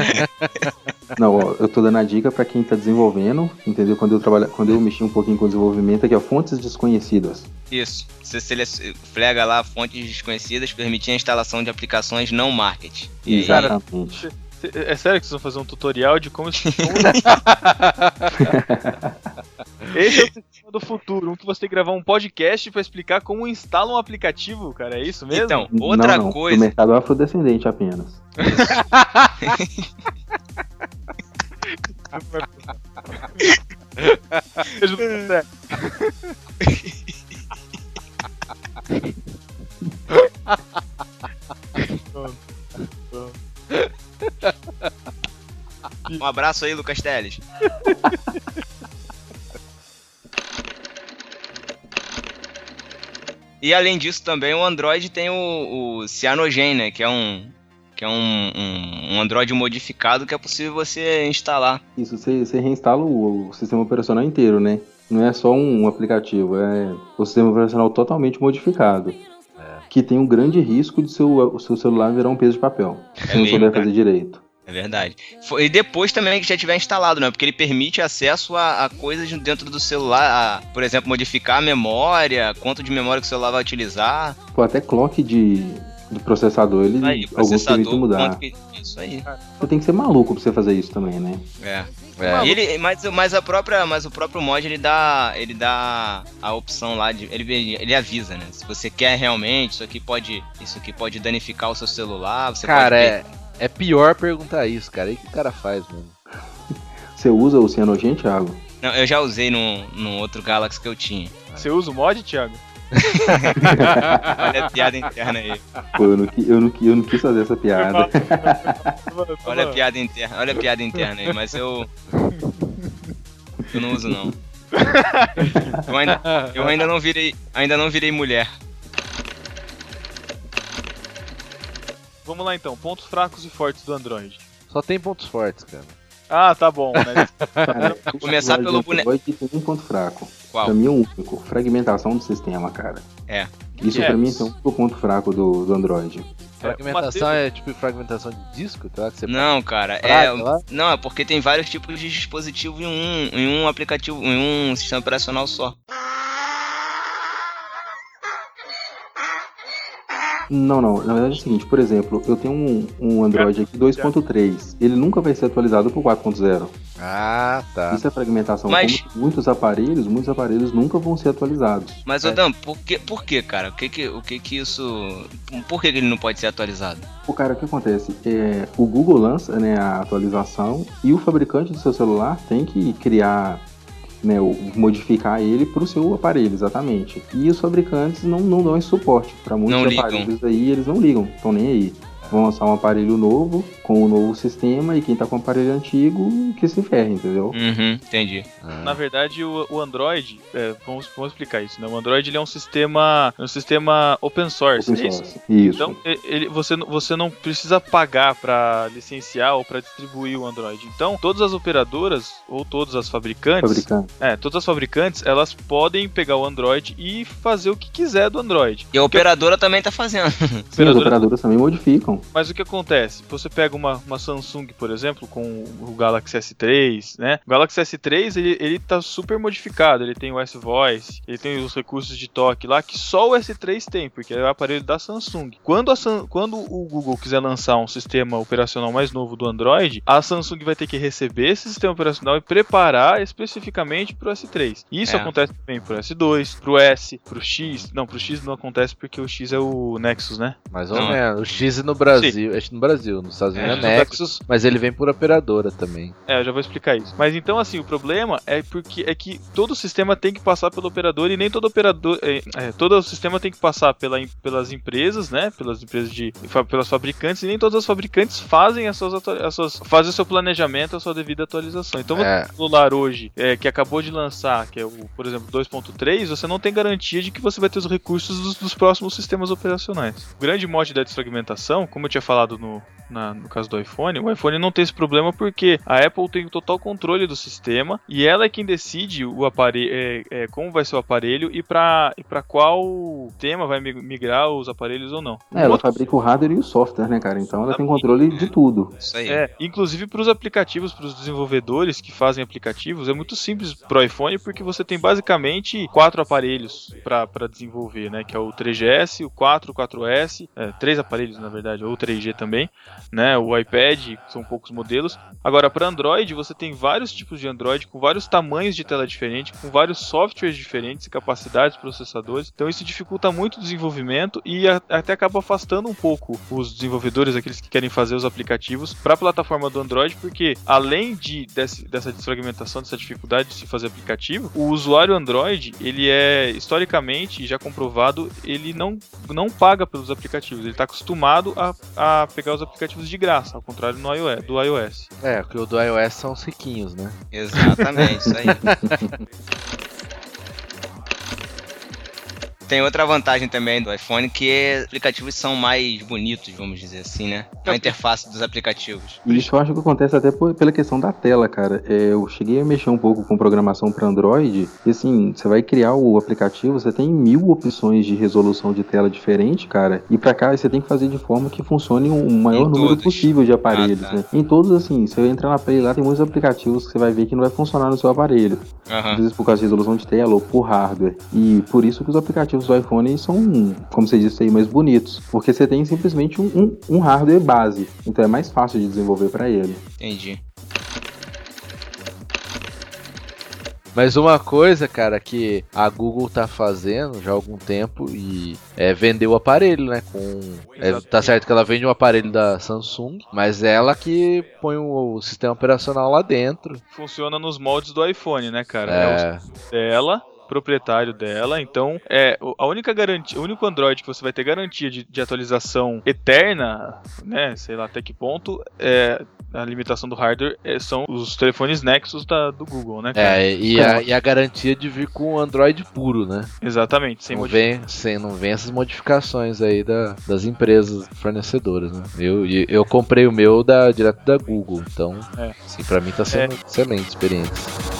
Não, ó, eu tô dando a dica pra quem tá desenvolvendo, entendeu? Quando eu trabalho, quando eu mexi um pouquinho com desenvolvimento, aqui, ó, fontes desconhecidas. Isso. Você selec- flega lá fontes desconhecidas, permitir a instalação de aplicações não market. E aí, Exatamente. Cê- É sério que vocês vão fazer um tutorial de como. Esse é o sistema do futuro, um que você tem que gravar um podcast pra explicar como instala um aplicativo, cara. É isso mesmo? Então, outra não, não, coisa. Do mercado afrodescendente apenas. Um abraço aí, Lucas Teles. E além disso também o Android tem o, o Cyanogen, né? Que é um que é um, um, um Android modificado que é possível você instalar. Isso, você, você reinstala o, o sistema operacional inteiro, né? Não é só um, aplicativo, é o sistema operacional totalmente modificado. Que tem um grande risco de seu, o seu celular virar um peso de papel. se não souber fazer direito. É verdade. E depois também que já tiver instalado, né? Porque ele permite acesso a, a coisas dentro do celular, a, por exemplo, modificar a memória, quanto de memória que o celular vai utilizar. Pô, até clock de, do processador, ele Aí, alguns processador, mudar. que. Isso aí. Você tem que ser maluco pra você fazer isso também, né? É. É. E ele, mas, mas a própria, mas o próprio mod ele dá, ele dá a opção lá de, ele, ele avisa, né? Se você quer realmente, isso aqui pode, isso aqui pode danificar o seu celular, você Cara, pode é, é pior perguntar isso, cara. E o que o cara faz, mano? Você usa o cianogen, Thiago? Não, eu já usei num, num outro Galaxy que eu tinha. Você usa o mod, Thiago? Olha a piada interna aí. Pô, eu não, eu, não, eu não quis fazer essa piada. Olha a piada interna, olha a piada interna aí, mas eu eu não uso não. Eu ainda, eu ainda não virei, ainda não virei mulher. Vamos lá então, pontos fracos e fortes do Android. Só tem pontos fortes, cara. Ah, tá bom, né? Cara, começar o pelo Android tem um ponto fraco. Qual? Pra mim é o único. Fragmentação do sistema, cara. É. Isso É. pra mim é o único ponto fraco do, do Android. Fragmentação é tipo fragmentação de disco, tá? Que você Não, cara, é. Lá? Não, é porque tem vários tipos de dispositivo em um, em um aplicativo, em um sistema operacional só. Não, não. Na verdade é o seguinte, por exemplo, eu tenho um, um Android aqui 2.3. Ele nunca vai ser atualizado pro 4.0. Ah, tá. Isso é fragmentação. Mas- Como muitos aparelhos, muitos aparelhos nunca vão ser atualizados. Mas, É. Odam, por que, por que, cara? O que que, o que que isso... Por que que ele não pode ser atualizado? O cara, o que acontece? É, o Google lança né, a atualização e o fabricante do seu celular tem que criar, né, modificar ele para o seu aparelho, exatamente. E os fabricantes não, não dão esse suporte. Para muitos Não ligam. aparelhos aí, eles não ligam, estão nem aí. Vão lançar um aparelho novo, com o novo sistema, e quem tá com o aparelho antigo, que se ferre, entendeu? Uhum, entendi. Na verdade, o, o Android, é, vamos, vamos explicar isso, né? O Android ele é um sistema, um sistema open source, Open é isso? source. Isso. Então, ele, você, não- você não precisa pagar para licenciar ou para distribuir o Android. Então, todas as operadoras ou todas as fabricantes, Fabricante. é, todas as fabricantes, elas podem pegar o Android e fazer o que quiser do Android. E a operadora também tá fazendo. Sim, as Operadora- operadoras também modificam. Mas o que acontece? Você pega uma, uma Samsung, por exemplo, com o Galaxy S3, né? O Galaxy S3, ele, ele tá super modificado. Ele tem o S-Voice, ele tem os recursos de toque lá que só o S3 tem, porque é o aparelho da Samsung. Quando, a quando o Google quiser lançar um sistema operacional mais novo do Android, a Samsung vai ter que receber esse sistema operacional e preparar especificamente pro S3. Isso É. acontece também pro S2, pro S, pro X. Não, pro X não acontece porque o X é o Nexus, né? Mais ou menos. O X no Brasil. Acho que no Brasil, nos Estados Unidos é, É, Nexus, mas ele vem por operadora também. É, eu já vou explicar isso. Mas então, assim, o problema é porque é que todo sistema tem que passar pelo operador e nem todo operador. É, é, todo o sistema tem que passar pela, pelas empresas, né? Pelas empresas de. pelas fabricantes, e nem todas as fabricantes fazem as suas, as suas fazem o seu planejamento, a sua devida atualização. Então, É. um celular hoje é, que acabou de lançar, que é o, por exemplo, 2.3, você não tem garantia de que você vai ter os recursos dos, dos próximos sistemas operacionais. O grande mote da desfragmentação, como eu tinha falado no, na- no caso do iPhone, o iPhone não tem esse problema porque a Apple tem o total controle do sistema e ela é quem decide o aparelho, é, é, como vai ser o aparelho e para e qual tema vai mi- migrar os aparelhos ou não. É, ela outro- fabrica o hardware e o software, né, cara? Então ela tem controle de tudo. Isso aí. é, inclusive para os aplicativos, para os desenvolvedores que fazem aplicativos, é muito simples pro iPhone porque você tem basicamente quatro aparelhos para desenvolver, né? Que é o 3GS, o 4, o 4S, é, três aparelhos na verdade, ou 3G também, né? O iPad, são poucos modelos. Agora para Android você tem vários tipos de Android com vários tamanhos de tela diferentes, com vários softwares diferentes capacidades de processadores. Então isso dificulta muito o desenvolvimento e a- até acaba afastando um pouco os desenvolvedores, aqueles que querem fazer os aplicativos, para a plataforma do Android, porque além de desse- dessa desfragmentação, dessa dificuldade de se fazer aplicativo, o usuário Android, ele é historicamente já comprovado, ele não, não paga pelos aplicativos, ele está acostumado a, a pegar os aplicativos de graça, ao contrário do iOS. Do iOS. É, porque o do iOS são os riquinhos, né? Exatamente, isso aí. Tem outra vantagem também do iPhone que é, os aplicativos são mais bonitos, vamos dizer assim, né? A interface dos aplicativos. Isso eu acho que acontece até por- pela questão da tela, cara. É, eu cheguei a mexer um pouco com programação para Android. E assim, você vai criar o aplicativo, você tem mil opções de resolução de tela diferente, cara. E pra cá você tem que fazer de forma que funcione o maior Em número todos. possível de aparelhos, Ah, tá. né? Em todos, assim, você entra na Play lá, tem muitos aplicativos que você vai ver que não vai funcionar no seu aparelho. Às Aham. vezes por causa de resolução de tela ou por hardware. E por isso que os aplicativos do iPhone são, como você disse aí, mais bonitos. Porque você tem simplesmente um, um- um hardware base. Então é mais fácil de desenvolver para ele. Entendi. Mas uma coisa, cara, que a Google tá fazendo já há algum tempo e é vender o aparelho, né? Com é, tá certo que ela vende o aparelho da Samsung, mas é ela que põe o, sistema operacional lá dentro. Funciona nos moldes do iPhone, né, cara? É o É, dela proprietário dela, então é a única garantia, o único Android que você vai ter garantia de, de atualização eterna, né, sei lá até que ponto, é a limitação do hardware é, são os telefones Nexus da, do Google, né? cara? É, e a, e a garantia de vir com Android puro, né? Exatamente, sem não vem, sem, não vem essas modificações aí da, das empresas fornecedoras, né? Eu, eu comprei o meu da, direto da Google, então, É. assim, pra mim tá sendo excelente experiência.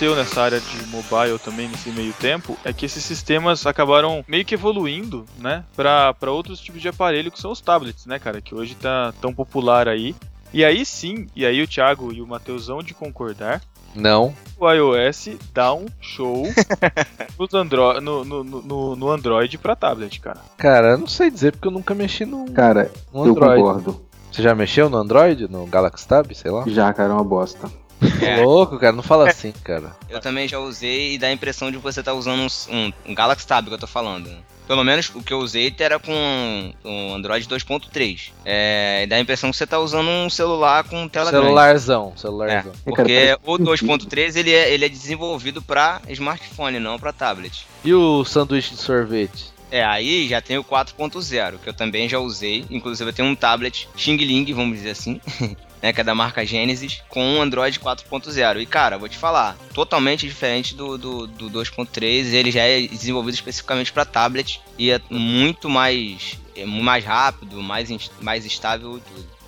Aconteceu nessa área de mobile também nesse meio tempo é que esses sistemas acabaram meio que evoluindo, né, para outros tipos de aparelho que são os tablets, né, cara, que hoje tá tão popular aí. E aí sim, e aí o Thiago e o Mateusão de concordar, Não, o iOS dá um show nos Andro no, no, no, no Android pra tablet, cara. cara, eu não sei dizer porque eu nunca mexi no, Cara, no eu Android. concordo. Você já mexeu no Android? No Galaxy Tab, sei lá? Já, cara, é uma bosta. É. Louco, cara, não fala assim, cara. Eu também já usei e dá a impressão de que você tá usando um, um, um Galaxy Tab que eu tô falando. Pelo menos o que eu usei era com um Android 2.3. É, e dá a impressão que você tá usando um celular com tela grande. Celularzão, É, celularzão. porque o 2.3 ele é, ele é desenvolvido pra smartphone, não pra tablet. E o sanduíche de sorvete? É, aí já tem o 4.0, que eu também já usei. Inclusive eu tenho um tablet Xing Ling, vamos dizer assim, né, que é da marca Genesis, com um Android 4.0. E cara, vou te falar, totalmente diferente do, do, do 2.3, ele já é desenvolvido especificamente para tablet e é muito mais, é mais rápido, mais, mais estável e tudo.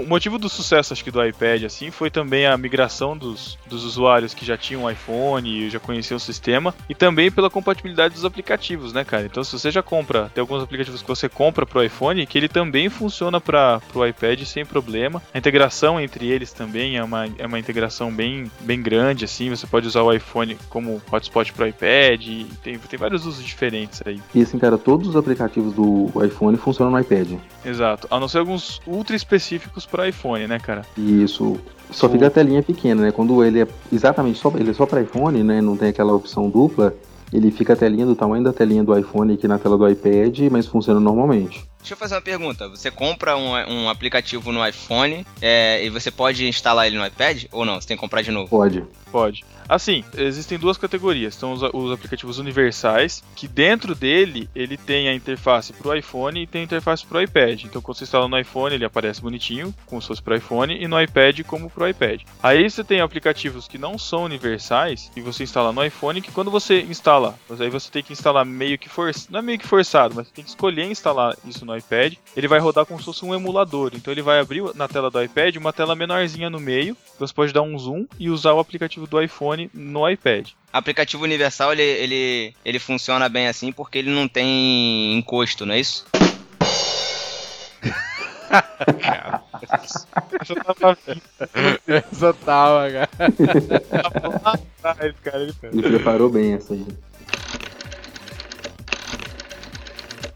O motivo do sucesso, acho que, do iPad, assim, foi também a migração dos, dos usuários que já tinham iPhone e já conheciam o sistema, e também pela compatibilidade dos aplicativos, né, cara? Então, se você já compra, tem alguns aplicativos que você compra pro iPhone, que ele também funciona para pro iPad sem problema. A integração entre eles também é uma, é uma integração bem, bem grande, assim, você pode usar o iPhone como hotspot pro iPad, tem, tem vários usos diferentes aí. E assim, cara, todos os aplicativos do iPhone funcionam no iPad. Exato. A não ser alguns ultra específicos para iPhone, né, cara? Isso só fica a telinha pequena, né? Quando ele é exatamente só, ele é só para iPhone, né? Não tem aquela opção dupla, ele fica a telinha do tamanho da telinha do iPhone aqui na tela do iPad, mas funciona normalmente. Deixa eu fazer uma pergunta. Você compra um, um aplicativo no iPhone é, e você pode instalar ele no iPad ou não? Você tem que comprar de novo? Pode. Pode. Assim, existem duas categorias. São os, os aplicativos universais, que dentro dele ele tem a interface para o iPhone e tem a interface para o iPad. Então, quando você instala no iPhone, ele aparece bonitinho, como se fosse para iPhone, e no iPad, como para o iPad. Aí você tem aplicativos que não são universais, e você instala no iPhone, que quando você instala, aí você tem que instalar meio que forçado, não é meio que forçado, mas você tem que escolher instalar isso no iPad. Ele vai rodar como se fosse um emulador. Então, ele vai abrir na tela do iPad uma tela menorzinha no meio, você pode dar um zoom e usar o aplicativo do iPhone no iPad. Aplicativo universal, ele, ele, ele funciona bem assim porque ele não tem encosto, não é isso? Essa tava Essa tava, cara. cara. Ele preparou bem essa aí.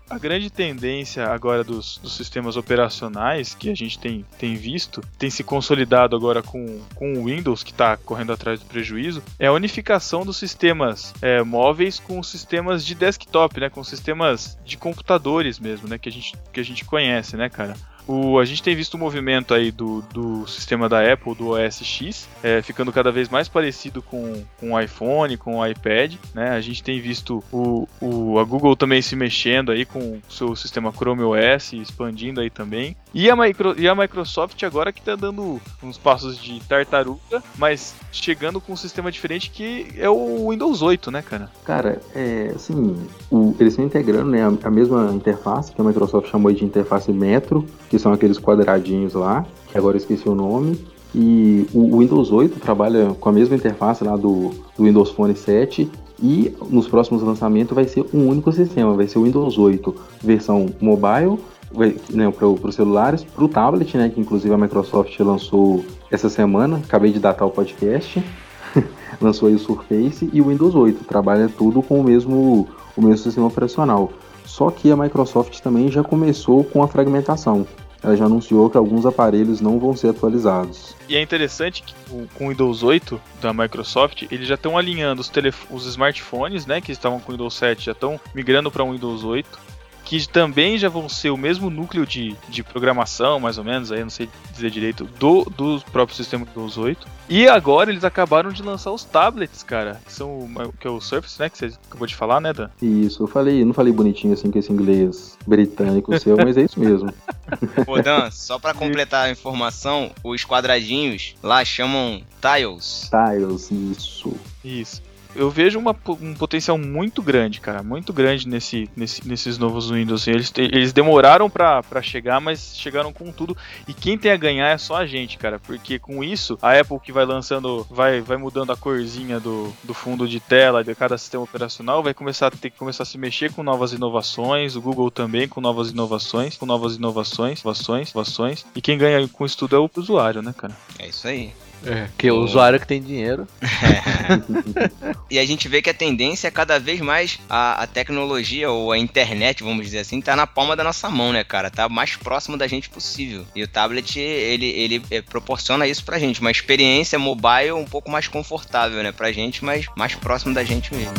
A grande tendência agora dos, dos sistemas operacionais que a gente tem, tem visto, tem se consolidado agora com, com o Windows, que está correndo atrás do prejuízo, é a unificação dos sistemas é, móveis com os sistemas de desktop, né? Com sistemas de computadores mesmo, né? Que a gente, que a gente conhece, né, cara? O, a gente tem visto o movimento aí do, do sistema da Apple, do OS X, é, ficando cada vez mais parecido com, com o iPhone, com o iPad, né? A gente tem visto o, o, a Google também se mexendo aí com o seu sistema Chrome OS, expandindo aí também. E a, micro, e a Microsoft agora que tá dando uns passos de tartaruga, mas chegando com um sistema diferente que é o Windows 8, né, cara? Cara, é assim, o- eles estão integrando né, a, a mesma interface que a Microsoft chamou de interface Metro, que são aqueles quadradinhos lá, que agora eu esqueci o nome. E o, Windows 8 trabalha com a mesma interface lá do, do Windows Phone 7 e nos próximos lançamentos vai ser um único sistema, vai ser o Windows 8 versão mobile, né, para os celulares, para o tablet, né, que inclusive a Microsoft lançou essa semana, acabei de datar o podcast, lançou aí o Surface e o Windows 8. Trabalha tudo com o mesmo, o mesmo sistema operacional. Só que a Microsoft também já começou com a fragmentação. Ela já anunciou que alguns aparelhos não vão ser atualizados. E é interessante que com o Windows 8 da Microsoft, eles já estão alinhando os, os smartphones, né, que estavam com o Windows 7, já estão migrando para o Windows 8, que também já vão ser o mesmo núcleo de, de programação, mais ou menos, aí eu não sei dizer direito, do, do próprio sistema Windows 8. E agora eles acabaram de lançar os tablets, cara, que são o, que é o Surface, né, que você acabou de falar, né, Dan? Isso, eu falei, eu não falei bonitinho assim com esse inglês britânico seu, mas é isso mesmo. Ô Dan, só pra completar a informação, os quadradinhos lá chamam tiles. Tiles, isso. Isso. Eu vejo uma um potencial muito grande, cara, muito grande nesse, nesse- nesses novos Windows. Eles, te- eles demoraram pra chegar, mas chegaram com tudo. E quem tem a ganhar é só a gente, cara, porque com isso a Apple que vai lançando, vai, vai mudando a corzinha do, do fundo de tela de cada sistema operacional, vai começar a ter que começar a se mexer com novas inovações. O Google também com novas inovações, com novas inovações, inovações, inovações. E quem ganha com isso tudo é o usuário, né, cara? É isso aí. É, que o usuário que tem dinheiro. E a gente vê que a tendência é cada vez mais a, a tecnologia ou a internet, vamos dizer assim, tá na palma da nossa mão, né, cara? Tá mais próximo da gente possível. E o tablet, ele, ele eh, proporciona isso pra gente, uma experiência mobile um pouco mais confortável, né, pra gente, mas mais próximo da gente mesmo.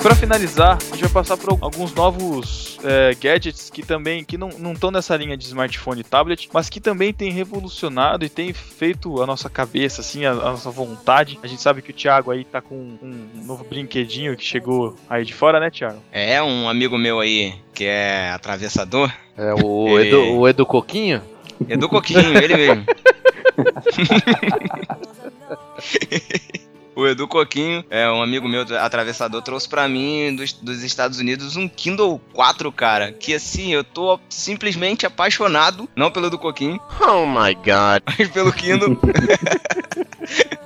E pra finalizar, a gente vai passar por alguns novos é, gadgets que também que não estão nessa linha de smartphone e tablet, mas que também tem revolucionado e tem feito a nossa cabeça, assim, a, a nossa vontade. A gente sabe que o Thiago aí tá com um novo brinquedinho que chegou aí de fora, né, Thiago? É, um amigo meu aí, que é atravessador, É o Edu, o Edu Coquinho? Edu Coquinho, ele mesmo. O Edu Coquinho, é um amigo meu atravessador, trouxe pra mim dos, dos Estados Unidos um Kindle 4, cara. Que assim, eu tô simplesmente apaixonado, não pelo Edu Coquinho, Oh my god. mas pelo Kindle.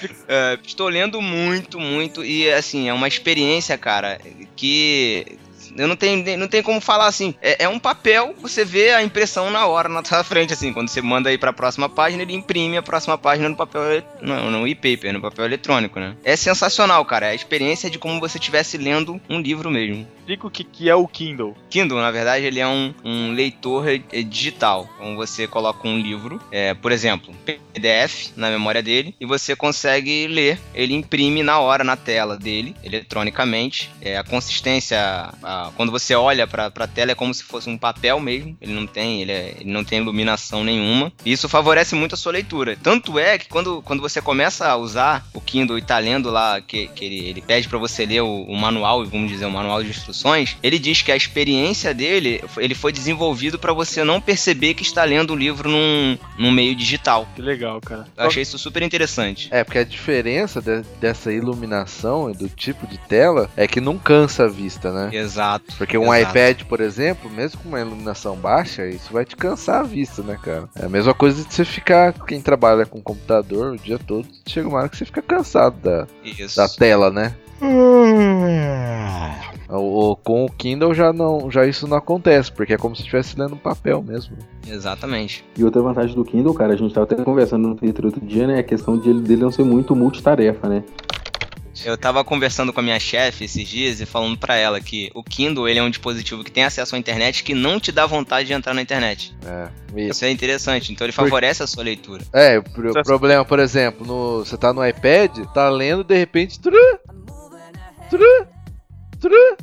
É, estou lendo muito, muito, e assim, é uma experiência, cara, que. Eu não tenho, não tenho como falar assim. É, é um papel, você vê a impressão na hora na sua frente, assim. Quando você manda aí pra próxima página, ele imprime a próxima página no papel. Não, no e-paper, no papel eletrônico, né? É sensacional, cara. É a experiência de como você estivesse lendo um livro mesmo. Explica o que, que é o Kindle. Kindle, na verdade, ele é um, um leitor eh, digital. Então você coloca um livro, é, por exemplo, PDF na memória dele, e você consegue ler. Ele imprime na hora na tela dele, eletronicamente. É, a consistência, a- quando você olha para a tela, é como se fosse um papel mesmo. Ele não tem, ele, é- ele não tem iluminação nenhuma. E isso favorece muito a sua leitura. Tanto é que quando, quando você começa a usar o Kindle e tá lendo lá, que, que ele, ele pede para você ler o, o manual, vamos dizer, o manual de instruções, ele diz que a experiência dele, ele foi desenvolvido para você não perceber que está lendo o livro num, num meio digital. Que legal, cara. Eu achei isso super interessante. É, porque a diferença de- dessa iluminação e do tipo de tela é que não cansa a vista, né? Exato. Porque um Exato. iPad, por exemplo, mesmo com uma iluminação baixa, isso vai te cansar a vista, né, cara? É a mesma coisa de você ficar, quem trabalha com computador o dia todo, chega uma hora que você fica cansado da, Isso. da tela, né? O, o- com o Kindle já não, já isso não acontece, porque é como se estivesse lendo um papel mesmo. Exatamente. E outra vantagem do Kindle, cara, a gente tava até conversando no Twitter outro dia, né? A questão de ele- dele não ser muito multitarefa, né? Eu tava conversando com a minha chefe esses dias e falando pra ela que o Kindle ele é um dispositivo que tem acesso à internet que não te dá vontade de entrar na internet. É, e- Isso é interessante, então ele Por- favorece a sua leitura. é o pro- Você- problema, por exemplo, no, você tá no iPad, tá lendo, de repente. Tru, tru, tru,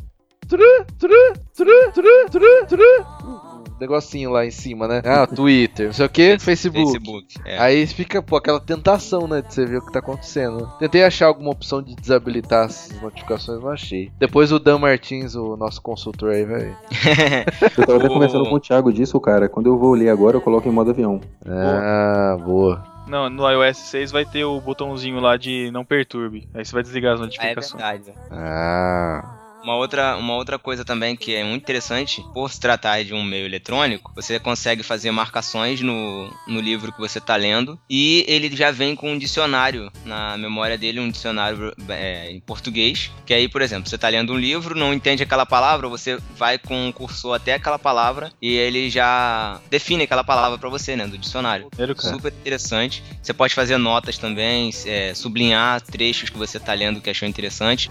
tru, tru, tru, tru, tru, tru. Negocinho lá em cima, né? Ah, Twitter, não sei o que, Facebook. Facebook. É. Aí fica, pô, aquela tentação, né, de você ver o que tá acontecendo. Tentei achar alguma opção de desabilitar as notificações, não achei. Depois o Dan Martins, o nosso consultor aí, vai. Eu tava até conversando com o Thiago disso, cara. Quando eu vou ler agora, eu coloco em modo avião. Ah, boa. Não, no iOS 6 vai ter o botãozinho lá de não perturbe. Aí você vai desligar as Ah, é notificações. verdade. Ah. Uma outra, uma outra coisa também que é muito interessante, por se tratar de um meio eletrônico, você consegue fazer marcações no, no livro que você está lendo e ele já vem com um dicionário na memória dele, um dicionário é, em português. Que aí, por exemplo, você está lendo um livro, não entende aquela palavra, você vai com o cursor até aquela palavra e ele já define aquela palavra para você, né, do dicionário. Super interessante. Você pode fazer notas também, é, sublinhar trechos que você tá lendo que achou interessante.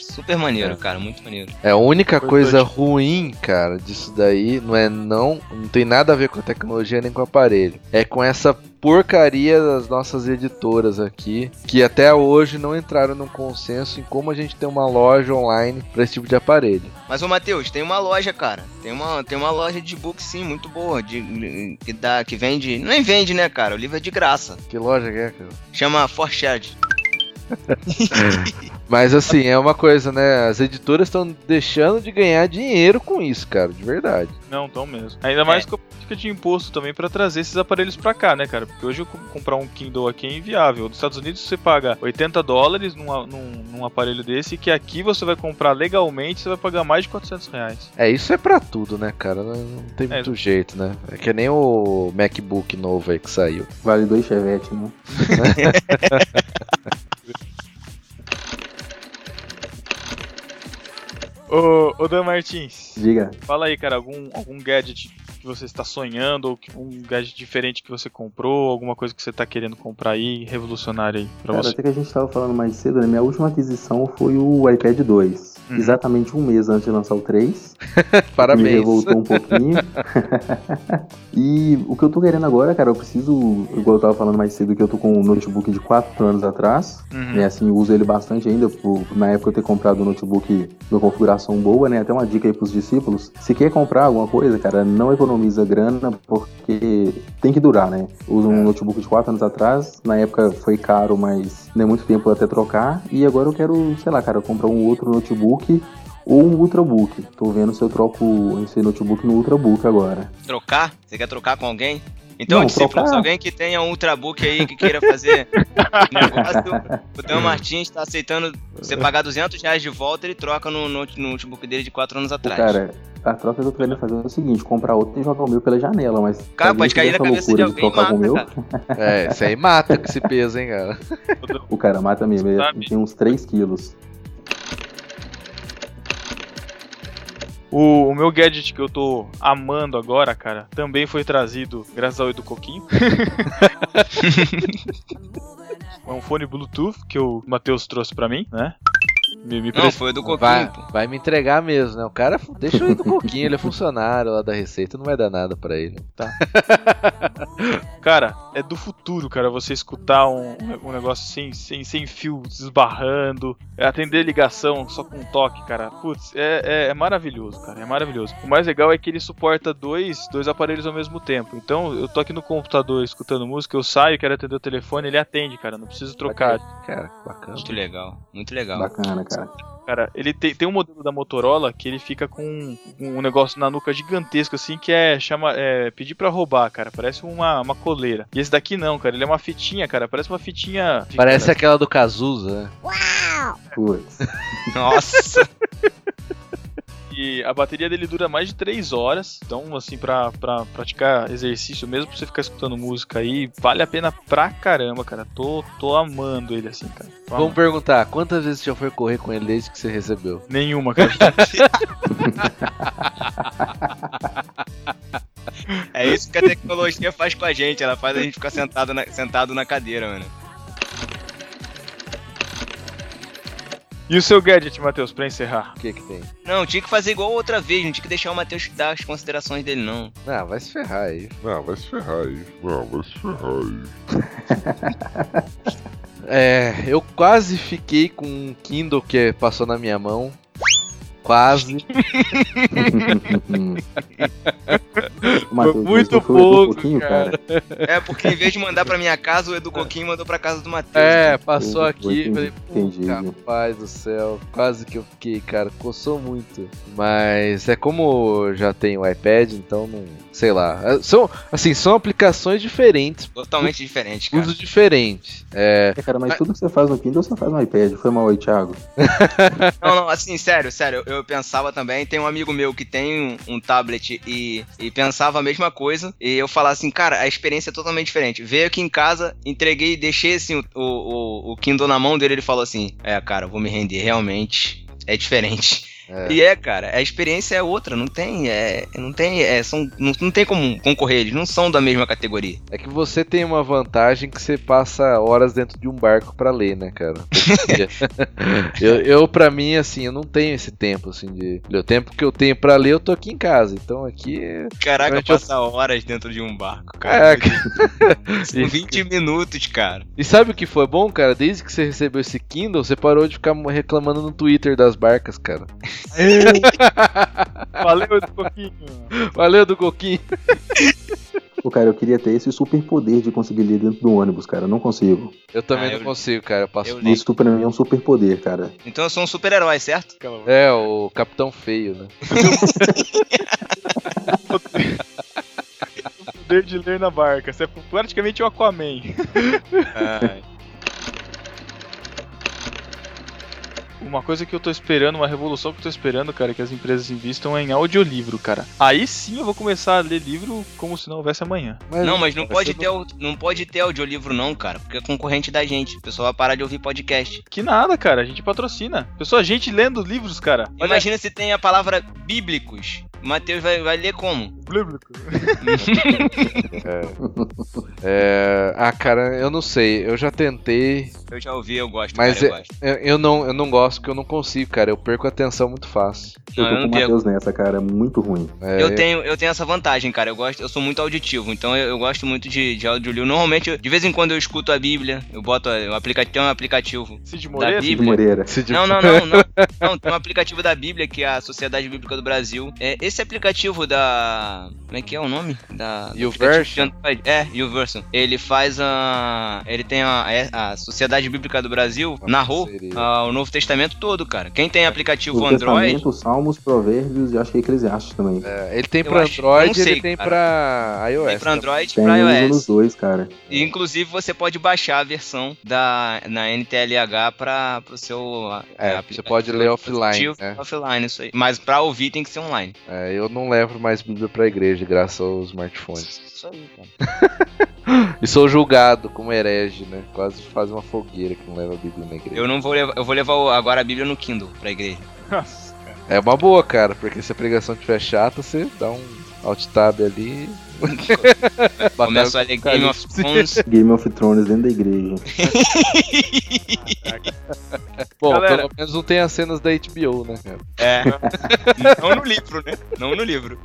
Super maneiro, cara, muito maneiro. É a única Importante. coisa ruim, cara, disso daí não é não, não tem nada a ver com a tecnologia nem com o aparelho. É com essa porcaria das nossas editoras aqui, que até hoje não entraram num consenso em como a gente tem uma loja online para esse tipo de aparelho. Mas ô Matheus, tem uma loja, cara. Tem uma, tem uma loja de book sim, muito boa, de, que dá que vende, nem vende, né, cara? O livro é de graça. Que loja que é, cara? Chama Forshed. Mas assim, é uma coisa, né? As editoras estão deixando de ganhar dinheiro com isso, cara, de verdade. Não, tão mesmo. Ainda mais com a política de imposto também pra trazer esses aparelhos pra cá, né, cara? Porque hoje eu co- comprar um Kindle aqui é inviável. Nos Estados Unidos você paga 80 dólares num, num, num aparelho desse, que aqui você vai comprar legalmente, você vai pagar mais de 400 reais. É, isso é pra tudo, né, cara? Não, tem É. muito jeito, né? É que nem o MacBook novo aí que saiu. Vale dois chevette, né? Ô, ô Dan Martins, Diga. fala aí, cara, algum, algum gadget que você está sonhando, ou um gadget diferente que você comprou, alguma coisa que você tá querendo comprar aí, revolucionário aí pra Cara, você. até que a gente tava falando mais cedo, né? Minha última aquisição foi o iPad 2. Uhum. Exatamente um mês antes de lançar o 3. Me Parabéns. revoltou um pouquinho. e o que eu tô querendo agora, cara, eu preciso, igual eu tava falando mais cedo, que eu tô com um notebook de 4 anos atrás. Uhum. Né, assim, eu uso ele bastante ainda, por, na época eu ter comprado um notebook de uma configuração boa, né? Até uma dica aí pros discípulos. Se quer comprar alguma coisa, cara, não economiza grana, porque tem que durar, né? Uso um notebook de 4 anos atrás, na época foi caro, mas não é muito tempo até trocar. E agora eu quero, sei lá, cara, comprar um outro notebook ou um Ultrabook. Tô vendo se eu troco esse notebook no Ultrabook agora. Trocar? Você quer trocar com alguém? Então, Não, discípulo, trocar- se alguém que tenha um Ultrabook aí que queira fazer negócio, o Dan Martins está aceitando você pagar 200 reais de volta, ele troca no, no no notebook dele de 4 anos atrás. cara, a troca que eu tô querendo fazer é o seguinte, comprar outro e jogar o meu pela janela, mas... Cara, pode cair na cabeça de alguém e trocar com o meu, mata, É, isso aí mata com esse peso, hein, cara. O cara mata mesmo, ele tem uns 3 quilos. O, o meu gadget que eu tô amando agora, cara, também foi trazido graças ao Edu Coquinho. é um fone Bluetooth que o Matheus trouxe pra mim, né? Me, me Não, foi do Coquinho, Vai, pô. vai me entregar mesmo, né? O cara, deixa eu ir no pouquinho, ele é funcionário lá da Receita, não vai dar nada pra ele. Cara, é do futuro, cara, você escutar um, um negócio sem, sem, sem fio desbarrando, é atender ligação só com um toque, cara. Putz, é, é, é maravilhoso, cara, é maravilhoso. O mais legal é que ele suporta dois, dois aparelhos ao mesmo tempo. Então, eu tô aqui no computador escutando música, eu saio, quero atender o telefone, ele atende, cara, não preciso trocar. Cara, que bacana. Muito legal, muito legal. Bacana, cara. Cara, ele tem, tem um modelo da Motorola que ele fica com um negócio na nuca gigantesco, assim, que é chama é, pedir pra roubar, cara. Parece uma, uma coleira. E esse daqui não, cara. Ele é uma fitinha, cara. Parece uma fitinha. Parece aquela do Cazuza, né? Putz. Nossa, E a bateria dele dura mais de 3 horas. Então, assim, pra, pra praticar exercício mesmo, pra você ficar escutando música aí, vale a pena pra caramba, cara. Tô, tô amando ele assim, cara. Tô Vamos amando. perguntar, quantas vezes você já foi correr com ele desde que você recebeu? Nenhuma, cara. é isso que a tecnologia faz com a gente, ela faz a gente ficar sentado na, sentado na cadeira, mano. E o seu gadget, Matheus, pra encerrar? O que que tem? Não, tinha que fazer igual outra vez, não tinha que deixar o Matheus dar as considerações dele, não. Ah, vai se ferrar aí. Não, vai se ferrar aí. Não, vai se ferrar aí. É, eu quase fiquei com um Kindle que passou na minha mão. Quase. Matheus, mas muito pouco, Coquinho, cara. É porque em vez de mandar pra minha casa, o Edu Coquinho mandou pra casa do Matheus. É, passou Entendi, aqui. Falei, entendi. pô, rapaz do céu. Quase que eu fiquei, cara. Coçou muito. Mas é como eu já tenho o iPad, então não. Sei lá. É, São, assim, são aplicações diferentes. Totalmente diferente, cara. Uso diferente. É. É, cara, mas tudo que você faz no Kindle, você faz no iPad. Foi mal aí, Thiago. Não, não, assim, sério, sério, eu, eu pensava também, tem um amigo meu que tem um, um tablet e, e pensava a mesma coisa, e eu falava assim, cara, a experiência é totalmente diferente. Veio aqui em casa, entreguei, deixei assim o, o, o Kindle na mão dele, ele falou assim, é, cara, vou me render, realmente é diferente. É. E é, cara, a experiência é outra, não tem, é, não tem, é, são, não, não tem como concorrer, eles não são da mesma categoria. É que você tem uma vantagem que você passa horas dentro de um barco pra ler, né, cara? eu, eu, pra mim, assim, eu não tenho esse tempo, assim, de. O tempo que eu tenho pra ler, eu tô aqui em casa. Então aqui. Caraca, Realmente eu- passar horas dentro de um barco, cara. É, São 20 minutos, cara. E sabe o que foi bom, cara? Desde que você recebeu esse Kindle, você parou de ficar reclamando no Twitter das barcas, cara. Valeu, Edu Coquinho. Valeu do Coquinho. Pô, cara, eu queria ter esse super poder de conseguir ler dentro do ônibus, cara. Eu não consigo. Eu também Ah, não eu- consigo, cara. Eu passo. eu li. Isso pra mim é um super poder, cara. Então eu sou um super-herói, certo? É, o Capitão Feio, né? O poder de ler na barca. Você é praticamente o Aquaman. Uma coisa que eu tô esperando, uma revolução que eu tô esperando, cara, é que as empresas invistam é em audiolivro, cara. Aí sim eu vou começar a ler livro como se não houvesse amanhã. Não, mas não pode, ser ter, não pode ter audiolivro não, cara, porque é concorrente da gente. O pessoal vai parar de ouvir podcast. Que nada, cara, a gente patrocina. Pessoa, a gente lendo livros, cara. Olha- Imagina se tem a palavra bíblicos. Matheus vai, vai ler como? Bíblico. É... Ah, cara, eu não sei. Eu já tentei. Eu já ouvi, eu gosto, Mas cara, eu é- gosto. Eu, eu não, eu não gosto porque eu não consigo, cara. Eu perco a atenção muito fácil. Eu Não, tô eu com o. Matheus nessa, cara. Muito ruim. É, Eu tenho, eu tenho essa vantagem, cara. Eu gosto, eu sou muito auditivo, então eu, eu gosto muito de, de audiolivro. Normalmente, eu- de vez em quando eu escuto a Bíblia, eu boto a- o aplicativo, tem um aplicativo Cid da Moreira? Cid Bíblia. Moreira. Se de- Não, não, não, não. Não, tem um aplicativo da Bíblia, que é a Sociedade Bíblica do Brasil. É, esse aplicativo da. Como é que é o nome? Da. YouVersion? É, YouVersion. Ele faz a. Ele tem a, é, a Sociedade Bíblica do Brasil, narrou parceria. ah, o Novo Testamento todo, cara. Quem tem aplicativo O Android. Testamento, Salmos, Provérbios e acho que Eclesiastes também. É, ele tem Eu pra Android e tem cara. pra iOS. Tem pra. Android e pra uso iOS. nos dois, cara. E, inclusive você pode baixar a versão da na NTLH para pro seu É, você pode ler offline, né? offline isso aí. Mas pra ouvir tem que ser online. É, eu não levo mais Bíblia pra igreja, graças aos smartphones. Isso aí, cara. E sou julgado como herege, né? Quase faz uma fogueira que não leva a Bíblia na igreja. Eu não vou levar, eu vou levar o- agora a Bíblia no Kindle pra igreja. Nossa, cara. É uma boa, cara, porque se a pregação estiver chata, você dá um alt tab ali. Começa a ler Game of Thrones. Game of Thrones dentro da igreja. Bom, Galera. pelo menos não tem as cenas da HBO, né, cara? É. Não no livro, né? Não no livro.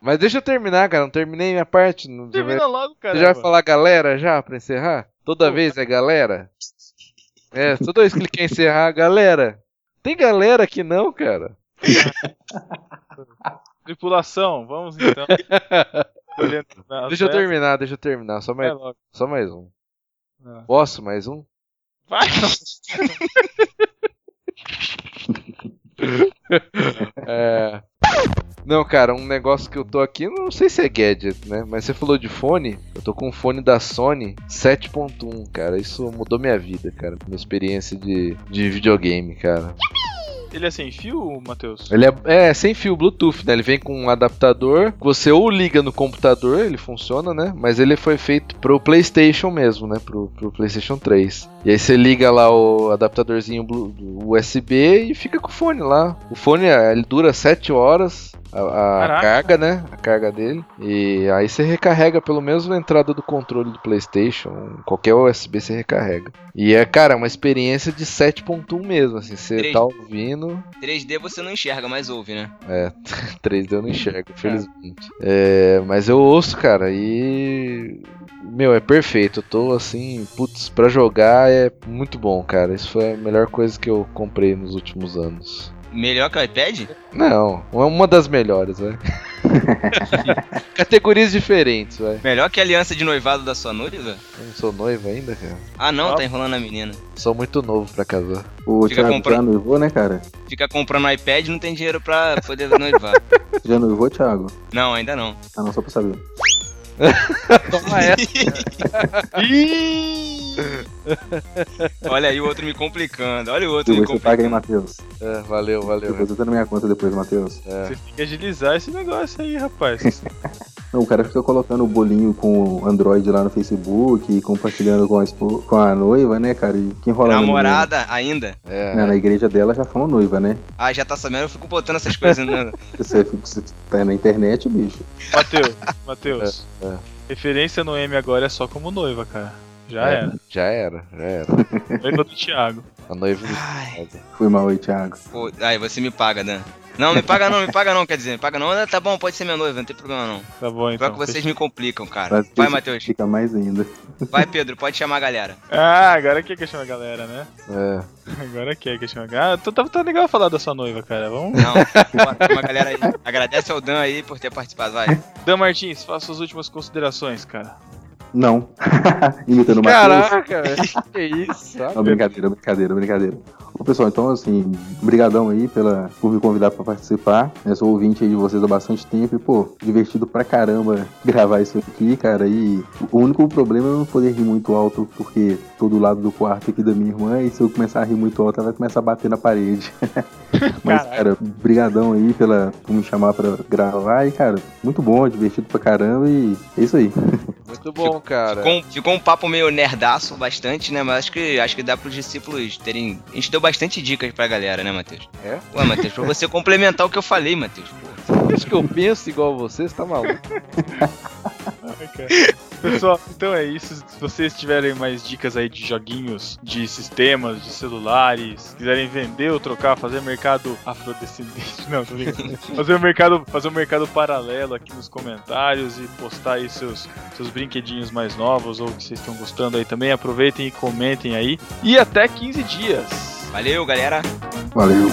Mas deixa eu terminar, cara. Não terminei minha parte. Não... Termina logo, cara. Você já vai falar galera já pra encerrar? Toda vez é galera? É, toda vez que ele quer encerrar, galera. Tem galera aqui não, cara. Tripulação, vamos então. Deixa eu terminar, deixa eu terminar. Só mais, logo. só mais um. Ah. Posso mais um? Vai! É. Não, cara, um negócio que eu tô aqui, não sei se é gadget, né? Mas você falou de fone, eu tô com um fone da Sony 7.1, cara. Isso mudou minha vida, cara. Minha experiência de, de videogame, cara. Ele é sem fio, Matheus? Ele é, é sem fio Bluetooth, né? Ele vem com um adaptador. Você ou liga no computador, ele funciona, né? Mas ele foi feito pro PlayStation mesmo, né? Pro, pro PlayStation 3. E aí você liga lá o adaptadorzinho USB e fica com o fone lá. O fone eh, ele dura 7 horas. A, a carga, né? A carga dele. E aí você recarrega pelo menos na entrada do controle do PlayStation. Qualquer USB você recarrega. E é, cara, uma experiência de 7.1 mesmo. Assim, você Três. tá ouvindo. 3D você não enxerga, mas ouve, né? É, 3D eu não enxergo, infelizmente. É, mas eu ouço, cara, e meu, é perfeito. Eu tô assim, putz, pra jogar é muito bom, cara. Isso foi a melhor coisa que eu comprei nos últimos anos. Melhor que o iPad? Não, é uma das melhores, vai. Categorias diferentes, vai. Melhor que a aliança de noivado da sua noiva? Eu não sou noivo ainda, cara. Ah não, tá enrolando a menina. Sou muito novo pra casar. O Fica Thiago comprando. já noivou, né, cara? Fica comprando iPad e não tem dinheiro pra poder noivar. Já noivou, Thiago? não, ainda não. Ah, não, só pra saber. Toma essa. Olha aí o outro me complicando. Olha o outro me Depois você paga aí, complicando. Matheus. É, valeu, valeu. Depois você tá na minha conta depois, Matheus. É. Você tem que agilizar esse negócio aí, rapaz. Não, o cara fica colocando o bolinho com o Android lá no Facebook e compartilhando com a, com a noiva, né, cara? E que enrola Namorada ainda. É, Na, na igreja dela já falam noiva, né? Ah, já tá sabendo, eu fico botando essas coisas no. Você, fica- você tá na internet, bicho. Matheus, Matheus. É, é. Referência no M agora é só como noiva, cara. Já É, era. Já era, já era. Noiva do Thiago. A noiva do Ai, Foi mal aí, Thiago. pô, aí você me paga, Dan. Não, me paga não, me paga não, quer dizer, me paga não. Ah, Tá bom, pode ser minha noiva, não tem problema não. Tá bom Pior então. que vocês me complicam, cara. Mas Vai, Matheus. Fica mais ainda. Vai, Pedro, pode chamar a galera. Ah, agora quer que chama a galera, né? É. Agora quer que chama a galera. Ah, tá, tá legal falar da sua noiva, cara. Vamos. Não, bora, chama a galera aí. Agradece ao Dan aí por ter participado, vai. Dan Martins, faça suas últimas considerações, cara. Não. Imitando o Matheus. Caraca. Que isso? Não, brincadeira, brincadeira, brincadeira. Ô, pessoal, então, assim, brigadão aí pela, por me convidar pra participar. Eu sou ouvinte aí de vocês há bastante tempo e, pô, divertido pra caramba gravar isso aqui, cara. E o único problema é eu não poder rir muito alto, porque tô do lado do quarto aqui da minha irmã e se eu começar a rir muito alto, ela vai começar a bater na parede. Mas, Caraca. cara, brigadão aí pela, por me chamar pra gravar e, cara, muito bom, divertido pra caramba e é isso aí. Muito bom, cara. Ficou, um- ficou um papo meio nerdaço bastante, né? Mas acho que, acho que dá pros discípulos terem. A gente deu bastante dicas pra galera, né, Matheus? É? Ué, Matheus, pra você complementar o que eu falei, Matheus. pô. Acho que eu penso igual a você, você tá maluco. Ai, cara. Pessoal, então é isso. Se vocês tiverem mais dicas aí de joguinhos, de sistemas, de celulares, quiserem vender ou trocar, fazer mercado afrodescendente, não, tô brincando. Fazer um mercado, fazer um mercado paralelo aqui nos comentários e postar aí seus, seus brinquedinhos mais novos ou que vocês estão gostando aí também, aproveitem e comentem aí. E até 15 dias. Valeu, galera. Valeu.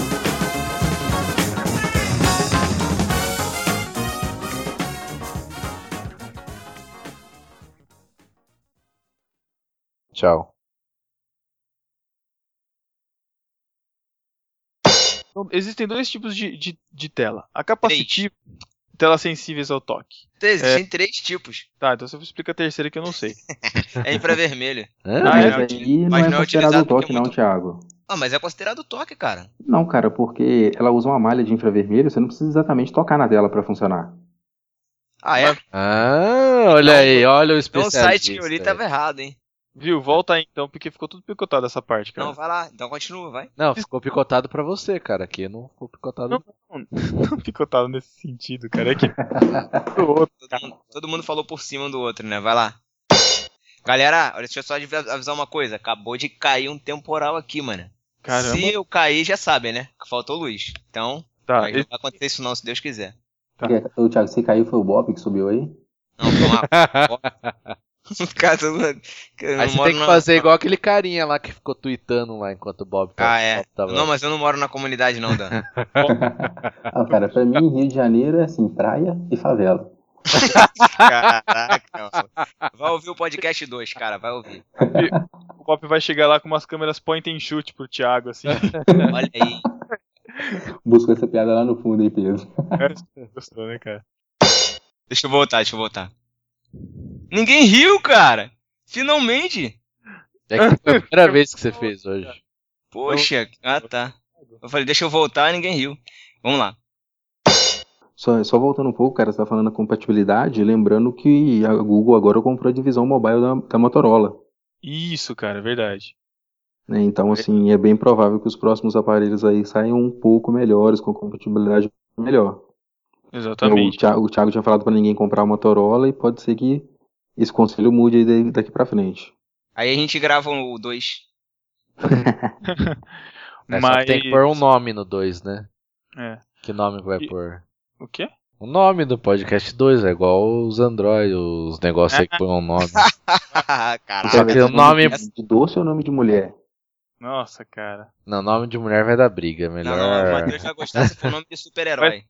Tchau. Então, existem dois tipos de, de, de tela. A capacitiva, telas sensíveis ao toque. Então, Existem três tipos. Tá, então você explica a terceira que eu não sei. É infravermelho. Hã? Ah, mas é, não, aí não mas é não é considerado utilizado toque, é não, muito- Thiago. Ah, mas é considerado toque, cara. Não, cara, porque ela usa uma malha de infravermelho, você não precisa exatamente tocar na tela pra funcionar. Ah, é? Ah, olha aí, olha o Então o especialista. site que eu li tava errado, hein? Viu? Volta aí então, porque ficou tudo picotado essa parte, cara. Não, vai lá. Então continua, vai. Não, ficou picotado pra você, cara. Aqui não ficou picotado. Não. Não picotado nesse sentido, cara. É que do outro. Todo mundo, todo mundo falou por cima um do outro, né? Vai lá. Galera, olha, deixa eu só avi- avisar uma coisa. Acabou de cair um temporal aqui, mano. Caramba. Se eu cair, já sabem, né? Que faltou luz. Então, Tá, vai, não esse- vai acontecer isso não, se Deus quiser. Tá. Ô, Thiago, você caiu, foi o Bob que subiu aí? Não, foi uma... Mundo- eu Aí você moro tem que na- fazer igual aquele carinha lá que ficou tweetando lá enquanto o Bob tava. Ah, é. Bob tava- Não, mas eu não moro na comunidade não, Dan. Ah, cara, pra mim, Rio de Janeiro é assim, praia e favela. Caraca, mano. Vai ouvir o podcast 2, cara, vai ouvir. o Pop vai chegar lá com umas câmeras point and shoot pro Thiago, assim. Olha aí. Busca essa piada lá no fundo aí, Pedro. Gostou, né, cara? Deixa eu voltar, deixa eu voltar. Ninguém riu, cara! Finalmente! É que foi a primeira vez que você fez hoje. Poxa, ah tá. Eu falei, deixa eu voltar e ninguém riu. Vamos lá. Só, só voltando um pouco, cara, você tá falando da compatibilidade, lembrando que a Google agora comprou a divisão mobile da, da Motorola. Isso, cara, é verdade. né? Então, assim, é bem provável que os próximos aparelhos aí saiam um pouco melhores, com compatibilidade melhor. O Exatamente. Thiago, o Thiago tinha falado pra ninguém comprar a Motorola e pode ser que esse conselho mude daqui pra frente. Aí a gente grava o 2. É, só que tem que pôr um nome no 2, né? É. Que nome vai E- pôr? O quê? O nome do podcast 2 é igual os Android, os negócios aí que põem um nome. Caralho. Só que o nome. De doce ou nome de mulher? Nossa, cara. Não, nome de mulher vai dar briga. Não, Melhor. não, o Matheus vai gostar se for nome de super-herói.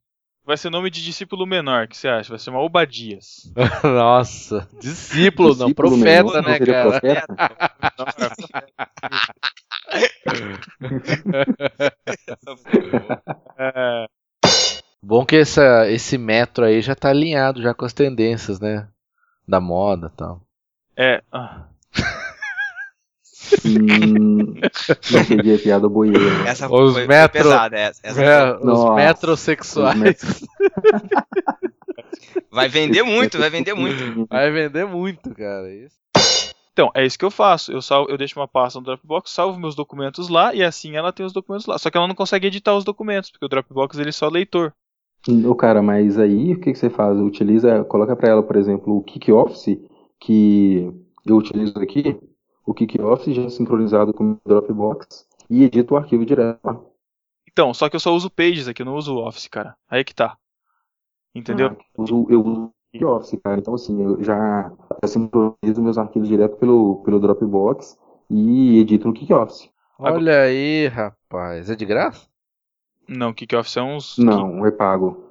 Vai ser nome de discípulo menor, o que você acha? Vai ser uma Obadias. Nossa, discípulo, não, Discípulo profeta, menor, né, não cara? profeta? É, Bom que essa, esse metro aí já tá alinhado já com as tendências, né? Da moda e tal. é, ah, Hum, não entendi a piada boieira. Essa Os foi, metro- foi pesada. Essa, essa É, os Nossa, metrosexuais. os Vai vender muito, vai vender muito. Vai vender muito, cara. Isso. Então, é isso que eu faço. Eu, salvo, eu deixo uma pasta no Dropbox, salvo meus documentos lá e assim ela tem os documentos lá. Só que ela não consegue editar os documentos, porque o Dropbox ele é só leitor. Ô, cara, mas aí o que, que você faz? Utiliza, coloca pra ela, por exemplo, o Kick Office, que eu utilizo aqui, o Kick Office já é sincronizado com o Dropbox e edita o arquivo direto lá. Então, só que eu só uso Pages aqui, eu não uso o Office, cara. Aí que tá. Entendeu? Ah, eu uso, eu uso Office, cara. Então, assim, eu já, já sincronizo meus arquivos direto pelo, pelo Dropbox e edito no Kick Office. Olha aí, rapaz. É de graça? Não, o Kick Office é uns. Não, é pago.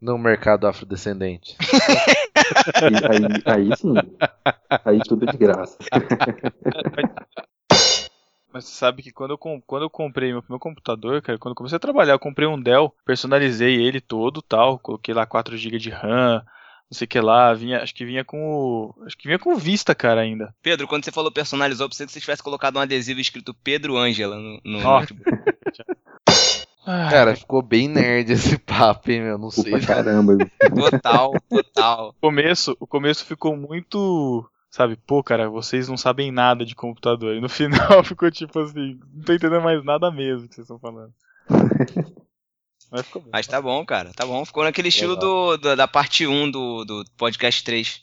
No mercado afrodescendente. Aí, aí sim. Aí tudo é de graça. Mas você sabe que quando eu, com- quando eu comprei meu primeiro computador, cara, quando eu comecei a trabalhar, eu comprei um Dell, personalizei ele todo tal, coloquei lá 4 GB de RAM, não sei o que lá, vinha, acho que vinha com o. Acho que vinha com Vista, cara, ainda. Pedro, quando você falou personalizou, eu pensei que você tivesse colocado um adesivo escrito Pedro Ângela no, no notebook. Ah, Cara, ficou bem nerd esse papo, hein, meu? Não sei. Caramba. Total, total. o começo, o começo ficou muito. Sabe, pô, cara, vocês não sabem nada de computador. E no final ficou tipo assim, não tô entendendo mais nada mesmo que vocês estão falando. Mas ficou bom. Mas tá bom, cara, tá bom. Ficou naquele estilo do, do- da parte 1 do, do podcast 3.